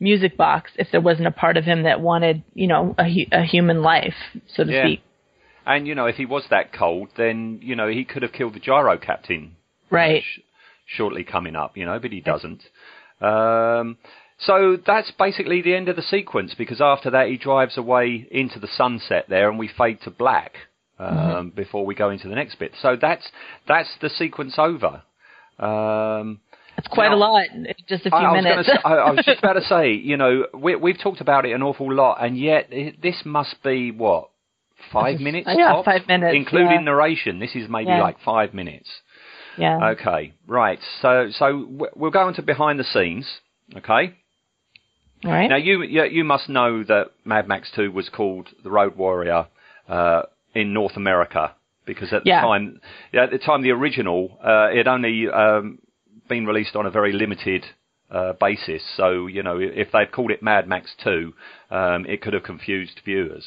Speaker 4: music box if there wasn't a part of him that wanted, you know, a, a human life, so to
Speaker 2: Yeah.
Speaker 4: speak.
Speaker 2: And you know, if he was that cold, then you know he could have killed the gyro captain
Speaker 4: Right.
Speaker 2: sh- shortly coming up. You know, but he doesn't. Um, so that's basically the end of the sequence because after that he drives away into the sunset there, and we fade to black um,
Speaker 4: Mm-hmm.
Speaker 2: before we go into the next bit. So that's that's the sequence over. Um,
Speaker 4: It's quite
Speaker 2: Now-
Speaker 4: a lot just a few
Speaker 2: I, I was
Speaker 4: minutes.
Speaker 2: gonna say, I, I was just about to say, you know, we, we've talked about it an awful lot, and yet it, this must be what five minutes?
Speaker 4: Yeah, five minutes,
Speaker 2: including
Speaker 4: yeah.
Speaker 2: narration. This is maybe
Speaker 4: Yeah.
Speaker 2: like five minutes.
Speaker 4: Yeah.
Speaker 2: Okay, right. So so we'll go into behind the scenes. Okay.
Speaker 4: All right.
Speaker 2: Now you you, you must know that Mad Max Two was called The Road Warrior uh, in North America because at
Speaker 4: Yeah.
Speaker 2: the time, yeah, at the time the original, uh, it only um, been released on a very limited uh, basis. So you know, if they'd called it Mad Max Two, um, it could have confused viewers.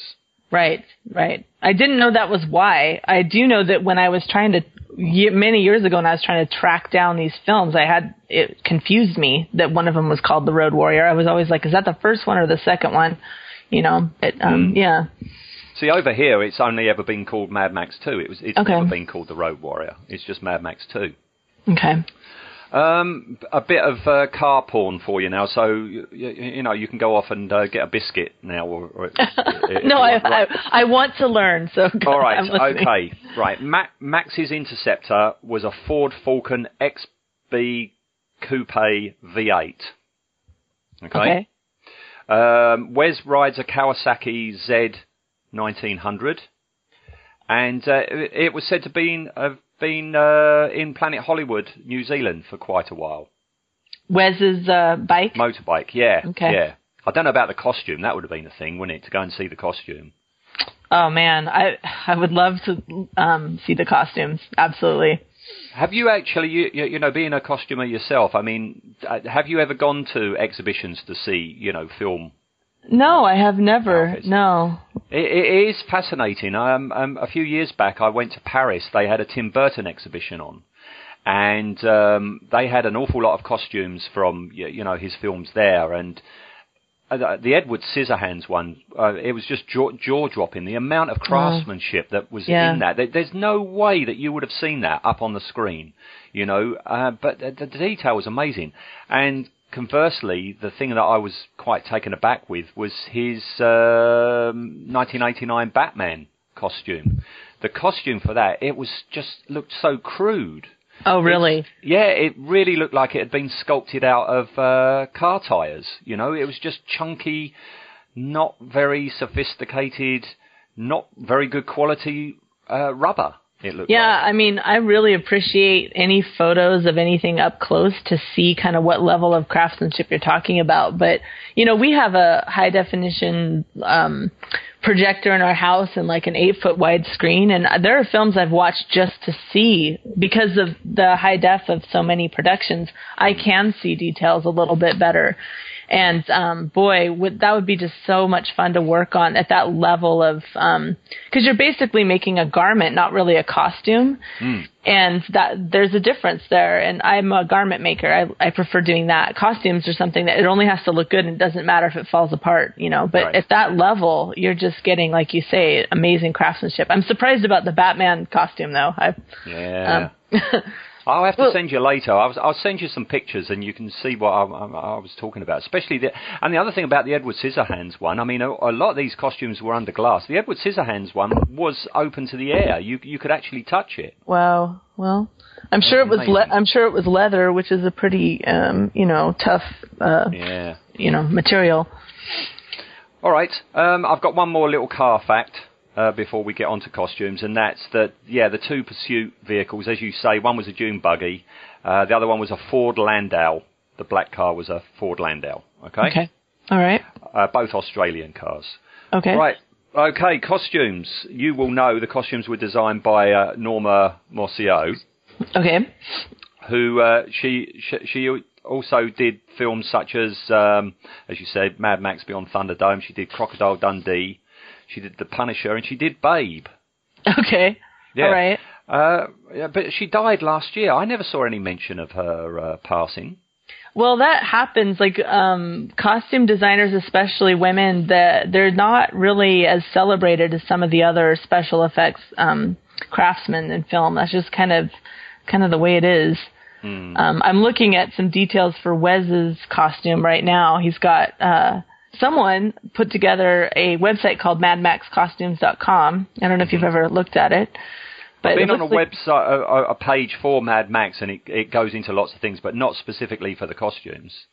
Speaker 4: Right, right. I didn't know that was why. I do know that when I was trying to many years ago, when I was trying to track down these films, I had it confused me that one of them was called The Road Warrior. I was always like, is that the first one or the second one? You know, it, um, yeah.
Speaker 2: See, over here, it's only ever been called Mad Max 2. It was, it's
Speaker 4: Okay.
Speaker 2: never been called The Road Warrior. It's just Mad Max 2.
Speaker 4: Okay.
Speaker 2: Um, a bit of uh, car porn for you now, so you, you know you can go off and uh, get a biscuit now. Or, or if
Speaker 4: No, I,
Speaker 2: right.
Speaker 4: I I want to learn. So
Speaker 2: All right, okay, right. Ma- Max's Interceptor was a Ford Falcon XB Coupe V8. Okay.
Speaker 4: Okay.
Speaker 2: Um, Wez rides a Kawasaki Z 1900, and uh, it, it was said to be have been uh, in Planet Hollywood, New Zealand, for quite a while.
Speaker 4: Wez's uh, bike.
Speaker 2: Motorbike, yeah,
Speaker 4: Okay.
Speaker 2: yeah. I don't know about the costume. That would have been a thing, wouldn't it, to go and see the costume?
Speaker 4: Oh man, I I would love to um, see the costumes. Absolutely.
Speaker 2: Have you actually, you, you, know, being a costumer yourself? I mean, uh, have you ever gone to exhibitions to see, you know, film?
Speaker 4: No, I have never.
Speaker 2: Outfits.
Speaker 4: No.
Speaker 2: It, it is fascinating. Um, um, a few years back, I went to Paris. They had a Tim Burton exhibition on, and um, they had an awful lot of costumes from, you know, his films there. And uh, the Edward Scissorhands one, uh, it was just jaw, jaw dropping. The amount of craftsmanship that was
Speaker 4: Yeah.
Speaker 2: in that. There's no way that you would have seen that up on the screen, you know. Uh, but the, the detail was amazing. And conversely, the thing that I was quite taken aback with was his um 1989 Batman costume. The costume for that, it was just looked so crude.
Speaker 4: Oh really?
Speaker 2: Yeah, it really looked like it had been sculpted out of uh, car tires. You know, it was just chunky, not very sophisticated, not very good quality uh, rubber. It looked
Speaker 4: Yeah,
Speaker 2: like.
Speaker 4: I mean, I really appreciate any photos of anything up close to see kind of what level of craftsmanship you're talking about. But, you know, we have a high definition um, projector in our house and like an eight foot wide screen. And there are films I've watched just to see because of the high def of so many productions. I can see details a little bit better. And um, boy, would, that would be just so much fun to work on at that level of because you're basically making a garment, not really a costume. And that there's a difference there. And I'm a garment maker. I, I prefer doing that. Costumes are something that it only has to look good, and it doesn't matter if it falls apart, you know. But
Speaker 2: Right.
Speaker 4: at that level, you're just getting, like you say, amazing craftsmanship. I'm surprised about the Batman costume, though. I,
Speaker 2: Yeah.
Speaker 4: um,
Speaker 2: I'll have to
Speaker 4: Well-
Speaker 2: send you later. I'll, I'll send you some pictures, and you can see what I, I, I was talking about. Especially the and the other thing about the Edward Scissorhands one. I mean, a, a lot of these costumes were under glass. The Edward Scissorhands one was open to the air. You you could actually touch it.
Speaker 4: Wow. Well, I'm sure it was. Le- I'm sure it was leather, which is a pretty, um, you know, tough, uh,
Speaker 2: Yeah.
Speaker 4: you know, material.
Speaker 2: All right. Um, I've got one more little car fact uh, before we get onto costumes, and that's that, yeah, the two pursuit vehicles, as you say, one was a dune buggy, uh, the other one was a Ford Landau. The black car was a Ford Landau. Okay.
Speaker 4: Okay. All right.
Speaker 2: Uh, both Australian cars.
Speaker 4: Okay.
Speaker 2: Right. Okay, costumes. You will know the costumes were designed by uh, Norma Moriceau,
Speaker 4: Okay.
Speaker 2: who uh, she, she she also did films such as, um, as you said, Mad Max Beyond Thunderdome. She did Crocodile Dundee. She did The Punisher, and she did Babe.
Speaker 4: Okay.
Speaker 2: Yeah.
Speaker 4: All right.
Speaker 2: Uh, yeah, but she died last year. I never saw any mention of her uh, passing.
Speaker 4: Well, that happens. Like um, costume designers, especially women, that they're not really as celebrated as some of the other special effects um, craftsmen in film. That's just kind of kind of the way it is. Um, I'm looking at some details for Wez's costume right now. He's got uh, someone put together a website called MadMaxCostumes.com. I don't know if you've ever looked at it. But
Speaker 2: I've been on a
Speaker 4: like-
Speaker 2: website, a, a- a page for Mad Max, and it, it goes into lots of things, but not specifically for the costumes.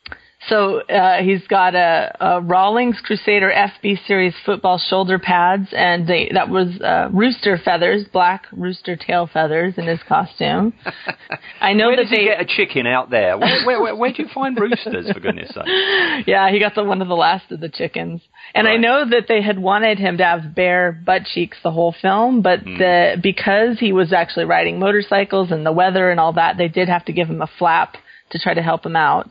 Speaker 4: So uh, he's got a, a Rawlings Crusader FB Series football shoulder pads, and they, that was uh, rooster feathers, black rooster tail feathers in his costume. I know
Speaker 2: Where
Speaker 4: that they.
Speaker 2: get a chicken out there? Where, where, where, where do you find roosters, for goodness sake?
Speaker 4: yeah, he got the one of the last of the chickens. And I know that they had wanted him to have bare butt cheeks the whole film, but
Speaker 2: Hmm.
Speaker 4: the because he was actually riding motorcycles and the weather and all that, they did have to give him a flap to try to help him out.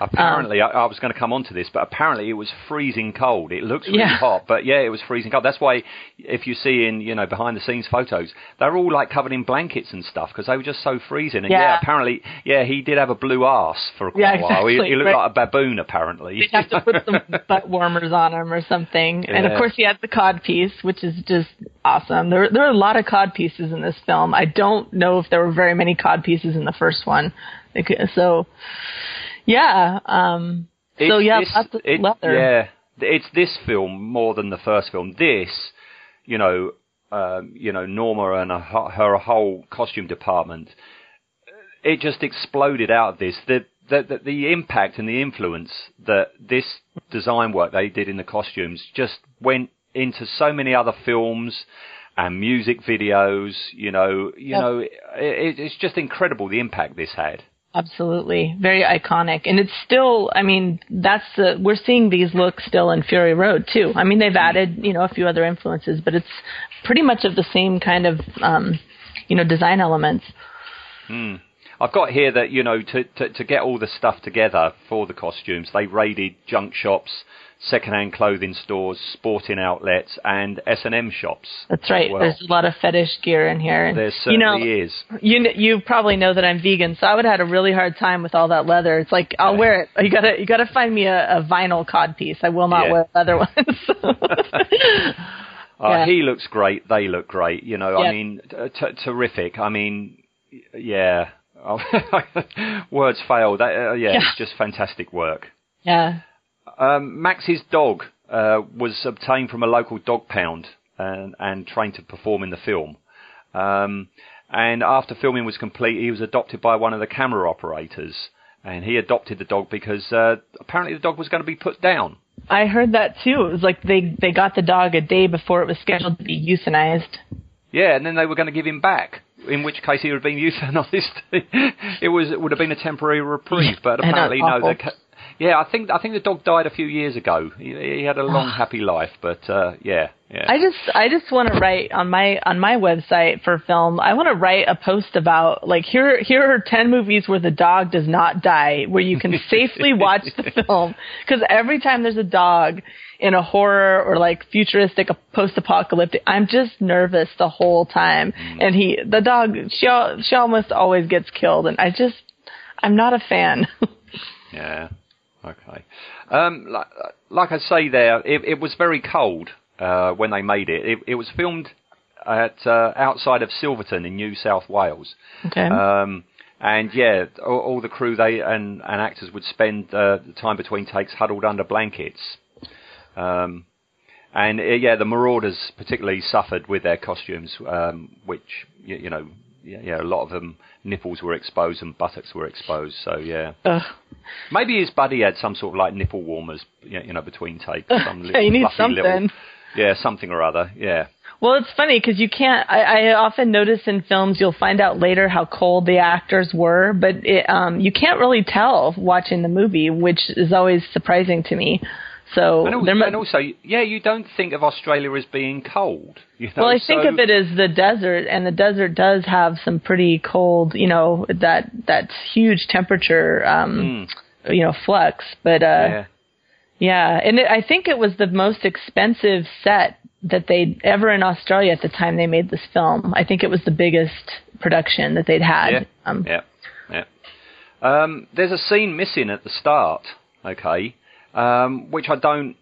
Speaker 2: Apparently, um, I, I was going to come on to this, but apparently it was freezing cold. It looks really
Speaker 4: Yeah.
Speaker 2: hot, but yeah, it was freezing cold. That's why, if you see in you know behind the scenes photos, they're all like covered in blankets and stuff because they were just so freezing. And yeah,
Speaker 4: Yeah.
Speaker 2: apparently, yeah, he did have a blue arse for quite
Speaker 4: Yeah,
Speaker 2: a while. He,
Speaker 4: exactly,
Speaker 2: he looked
Speaker 4: right.
Speaker 2: like a baboon, apparently.
Speaker 4: They'd have to put some butt warmers on him or something. And of course, he had the cod piece, which is just awesome. There, there are a lot of cod pieces in this film. I don't know if there were very many cod pieces in the first one. So, yeah. Um, so
Speaker 2: It's
Speaker 4: yeah,
Speaker 2: this- it-
Speaker 4: leather.
Speaker 2: Yeah, it's this film more than the first film. This, you know, um, you know, Norma and her, her whole costume department, it just exploded out of this. The, the the the impact and the influence that this design work they did in the costumes just went into so many other films and music videos. You know, you
Speaker 4: Yep.
Speaker 2: know, it, it's just incredible the impact this had.
Speaker 4: Absolutely, very iconic, and it's still. I mean, that's the we're seeing these looks still in Fury Road too. I mean, they've added you know a few other influences, but it's pretty much of the same kind of um, you know design elements.
Speaker 2: I've got here that you know to, to to get all the stuff together for the costumes, they raided junk shops, second-hand clothing stores, sporting outlets, and S and M shops.
Speaker 4: That's right.
Speaker 2: well.
Speaker 4: There's a lot of fetish gear in here, and
Speaker 2: there
Speaker 4: you
Speaker 2: certainly
Speaker 4: know,
Speaker 2: is.
Speaker 4: you you probably know that I'm vegan, so I would have had a really hard time with all that leather. It's like I'll wear it. You gotta you gotta find me a, a vinyl cod piece. I will not
Speaker 2: Yeah.
Speaker 4: wear leather ones.
Speaker 2: Uh,
Speaker 4: Yeah.
Speaker 2: He looks great. They look great. You know,
Speaker 4: Yeah.
Speaker 2: I mean, t- t- terrific. I mean, yeah. Words fail. That, uh, yeah,
Speaker 4: Yeah.
Speaker 2: it's just fantastic work.
Speaker 4: yeah.
Speaker 2: Um, Max's dog uh, was obtained from a local dog pound and, and trained to perform in the film. Um, and after filming was complete, he was adopted by one of the camera operators. And he adopted the dog because uh, apparently the dog was going to be put down.
Speaker 4: I heard that too. It was like they they got the dog a day before it was scheduled to be euthanized.
Speaker 2: Yeah, and then they were going to give him back. In which case he would have been euthanized. it was it would have been a temporary reprieve, but apparently no.
Speaker 4: awful.
Speaker 2: They, ca- yeah, I think I think the dog died a few years ago. He, he had a long, happy life, but uh, yeah, yeah.
Speaker 4: I just I just want to write on my on my website for film. I want to write a post about like here here are 10 movies where the dog does not die where you can safely watch the film cuz every time there's a dog in a horror or like futuristic post-apocalyptic I'm just nervous the whole time and he the dog she she almost always gets killed and I just I'm not a fan.
Speaker 2: Yeah. Okay. Um, like, like I say there, it, it was very cold uh, when they made it. It, it was filmed at uh, outside of Silverton in New South Wales.
Speaker 4: okay.
Speaker 2: Um, and yeah, all, all the crew they and, and actors would spend uh, the time between takes huddled under blankets. Um, and uh, yeah, the Marauders particularly suffered with their costumes, um, which you, you know, yeah, yeah, a lot of them nipples were exposed and buttocks were exposed. So yeah,
Speaker 4: Ugh.
Speaker 2: maybe his buddy had some sort of like nipple warmers, you know, between takes. Some
Speaker 4: Yeah, you need
Speaker 2: fluffy little-
Speaker 4: something.
Speaker 2: yeah, something or other. Yeah.
Speaker 4: Well, it's funny because you can't. I, I often notice in films you'll find out later how cold the actors were, but it, um, you can't really tell watching the movie, which is always surprising to me. So
Speaker 2: And also,
Speaker 4: mu-
Speaker 2: and also, yeah, you don't think of Australia as being cold. You know?
Speaker 4: well, I think
Speaker 2: so-
Speaker 4: of it as the desert, and the desert does have some pretty cold, you know, that that huge temperature, um, you know, flux. But uh.
Speaker 2: Yeah.
Speaker 4: Yeah, and it, I think it was the most expensive set that they'd ever in Australia at the time they made this film. I think it was the biggest production that they'd had.
Speaker 2: Yeah.
Speaker 4: Um,
Speaker 2: Yeah. Yeah. Um, there's a scene missing at the start. Okay. Um, which I don't.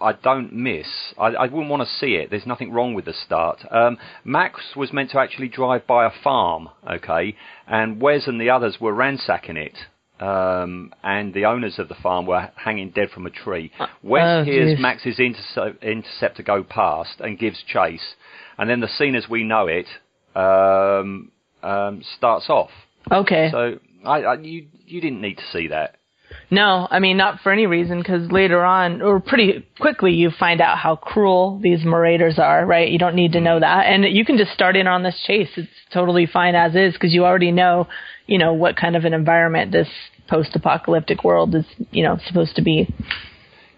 Speaker 2: I don't miss. I, I wouldn't want to see it. There's nothing wrong with the start. Um, Max was meant to actually drive by a farm, okay, and Wez and the others were ransacking it, um, and the owners of the farm were hanging dead from a tree. Wez
Speaker 4: oh,
Speaker 2: hears
Speaker 4: jeez.
Speaker 2: Max's interce- interceptor go past and gives chase, and then the scene as we know it um, um, starts off.
Speaker 4: Okay.
Speaker 2: So I, I, you you didn't need to see that.
Speaker 4: No, I mean not for any reason because later on, or pretty quickly, you find out how cruel these marauders are. Right? You don't need to know that, and you can just start in on this chase. It's totally fine as is because you already know, you know, what kind of an environment this post-apocalyptic world is, you know, supposed to be.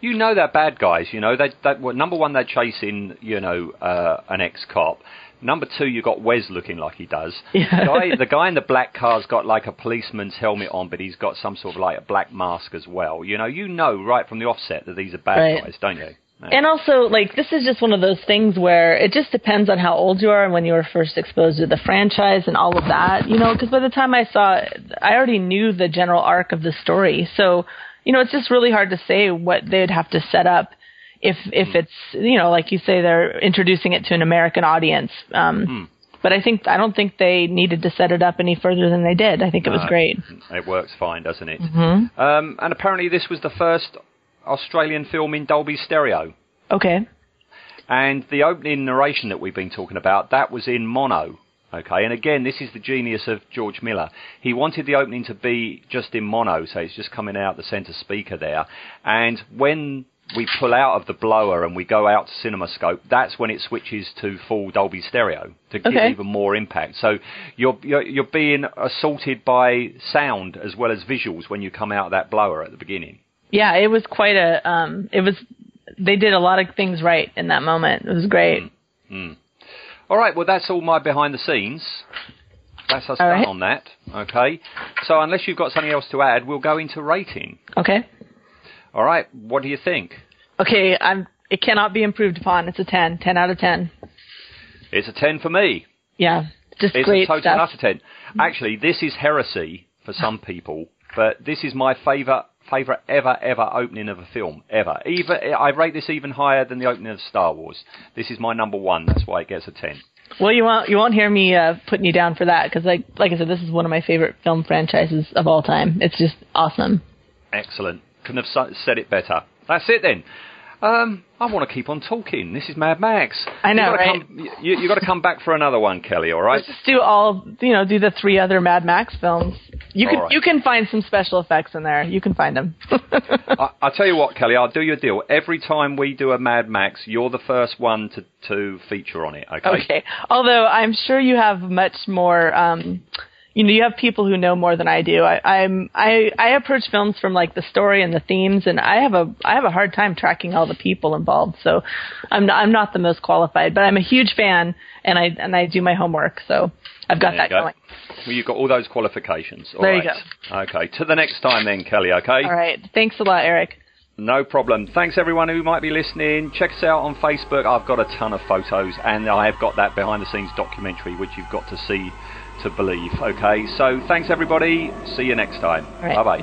Speaker 2: You know they're bad guys. You know they. well, number one, they're chasing. You know, uh, an ex-cop. Number two, you've got Wez looking like he does.
Speaker 4: Yeah.
Speaker 2: The, guy, the guy in the black car's got like a policeman's helmet on, but he's got some sort of like a black mask as well. You know, you know right from the offset that these are bad
Speaker 4: Right.
Speaker 2: guys, don't you? Yeah.
Speaker 4: And also, like, this is just one of those things where it just depends on how old you are and when you were first exposed to the franchise and all of that, you know, because by the time I saw it, I already knew the general arc of the story. So, you know, it's just really hard to say what they'd have to set up if, if it's, you know, like you say, they're introducing it to an American audience. Um, But I think, I don't think they needed to set it up any further than they did. I think it was great.
Speaker 2: It works fine, doesn't it? Mm-hmm. Um, and apparently, this was the first Australian film in Dolby Stereo.
Speaker 4: Okay.
Speaker 2: And the opening narration that we've been talking about, that was in mono. Okay, and again, this is the genius of George Miller. He wanted the opening to be just in mono, so it's just coming out the centre speaker there. And when we pull out of the blower and we go out to CinemaScope, that's when it switches to full Dolby Stereo to give
Speaker 4: Okay.
Speaker 2: even more impact. So you're, you're you're being assaulted by sound as well as visuals when you come out of that blower at the beginning.
Speaker 4: Yeah, it was quite a, um, it was, they did a lot of things right in that moment. It was great.
Speaker 2: All right, well, that's all my behind the scenes. That's us
Speaker 4: All
Speaker 2: done
Speaker 4: right.
Speaker 2: on that. Okay. So unless you've got something else to add, we'll go into rating.
Speaker 4: Okay.
Speaker 2: All right. What do you think?
Speaker 4: Okay, I'm. It cannot be improved upon. It's a 10. 10 out of 10.
Speaker 2: It's a 10 for me.
Speaker 4: Yeah, just
Speaker 2: It's
Speaker 4: great
Speaker 2: a total
Speaker 4: stuff.
Speaker 2: utter 10. Actually, this is heresy for some people, but this is my favourite favourite ever ever opening of a film ever. Even I rate this even higher than the opening of Star Wars. This is my number one. That's why it gets a 10.
Speaker 4: Well, you won't you won't hear me uh, putting you down for that because, like like I said, this is one of my favorite film franchises of all time. It's just awesome.
Speaker 2: Excellent. Couldn't have said it better. That's it then. Um, I want to keep on talking. This is Mad Max.
Speaker 4: I know,
Speaker 2: you
Speaker 4: right?
Speaker 2: Come, you, you got to come back for another one, Kelly. All right?
Speaker 4: Let's just do all you know, do the three other Mad Max films. You can
Speaker 2: right.
Speaker 4: you can find some special effects in there. You can find them.
Speaker 2: I, I'll tell you what, Kelly. I'll do you a deal. Every time we do a Mad Max, you're the first one to to feature on it. Okay.
Speaker 4: Okay. Although I'm sure you have much more. Um, you know, you have people who know more than I do. I, I'm I I approach films from like the story and the themes, and I have a I have a hard time tracking all the people involved. So I'm not, I'm not the most qualified, but I'm a huge fan, and I and I do my homework. So I've got that
Speaker 2: go.
Speaker 4: going.
Speaker 2: Well, you've got all those qualifications. All
Speaker 4: There you
Speaker 2: right. Okay. To the next time then, Kelly. Okay.
Speaker 4: All right. Thanks a lot, Eric.
Speaker 2: No problem. Thanks everyone who might be listening. Check us out on Facebook. I've got a ton of photos and I have got that behind the scenes documentary which you've got to see to believe. Okay, so thanks everybody. See you next time.
Speaker 4: Right.
Speaker 2: Bye bye.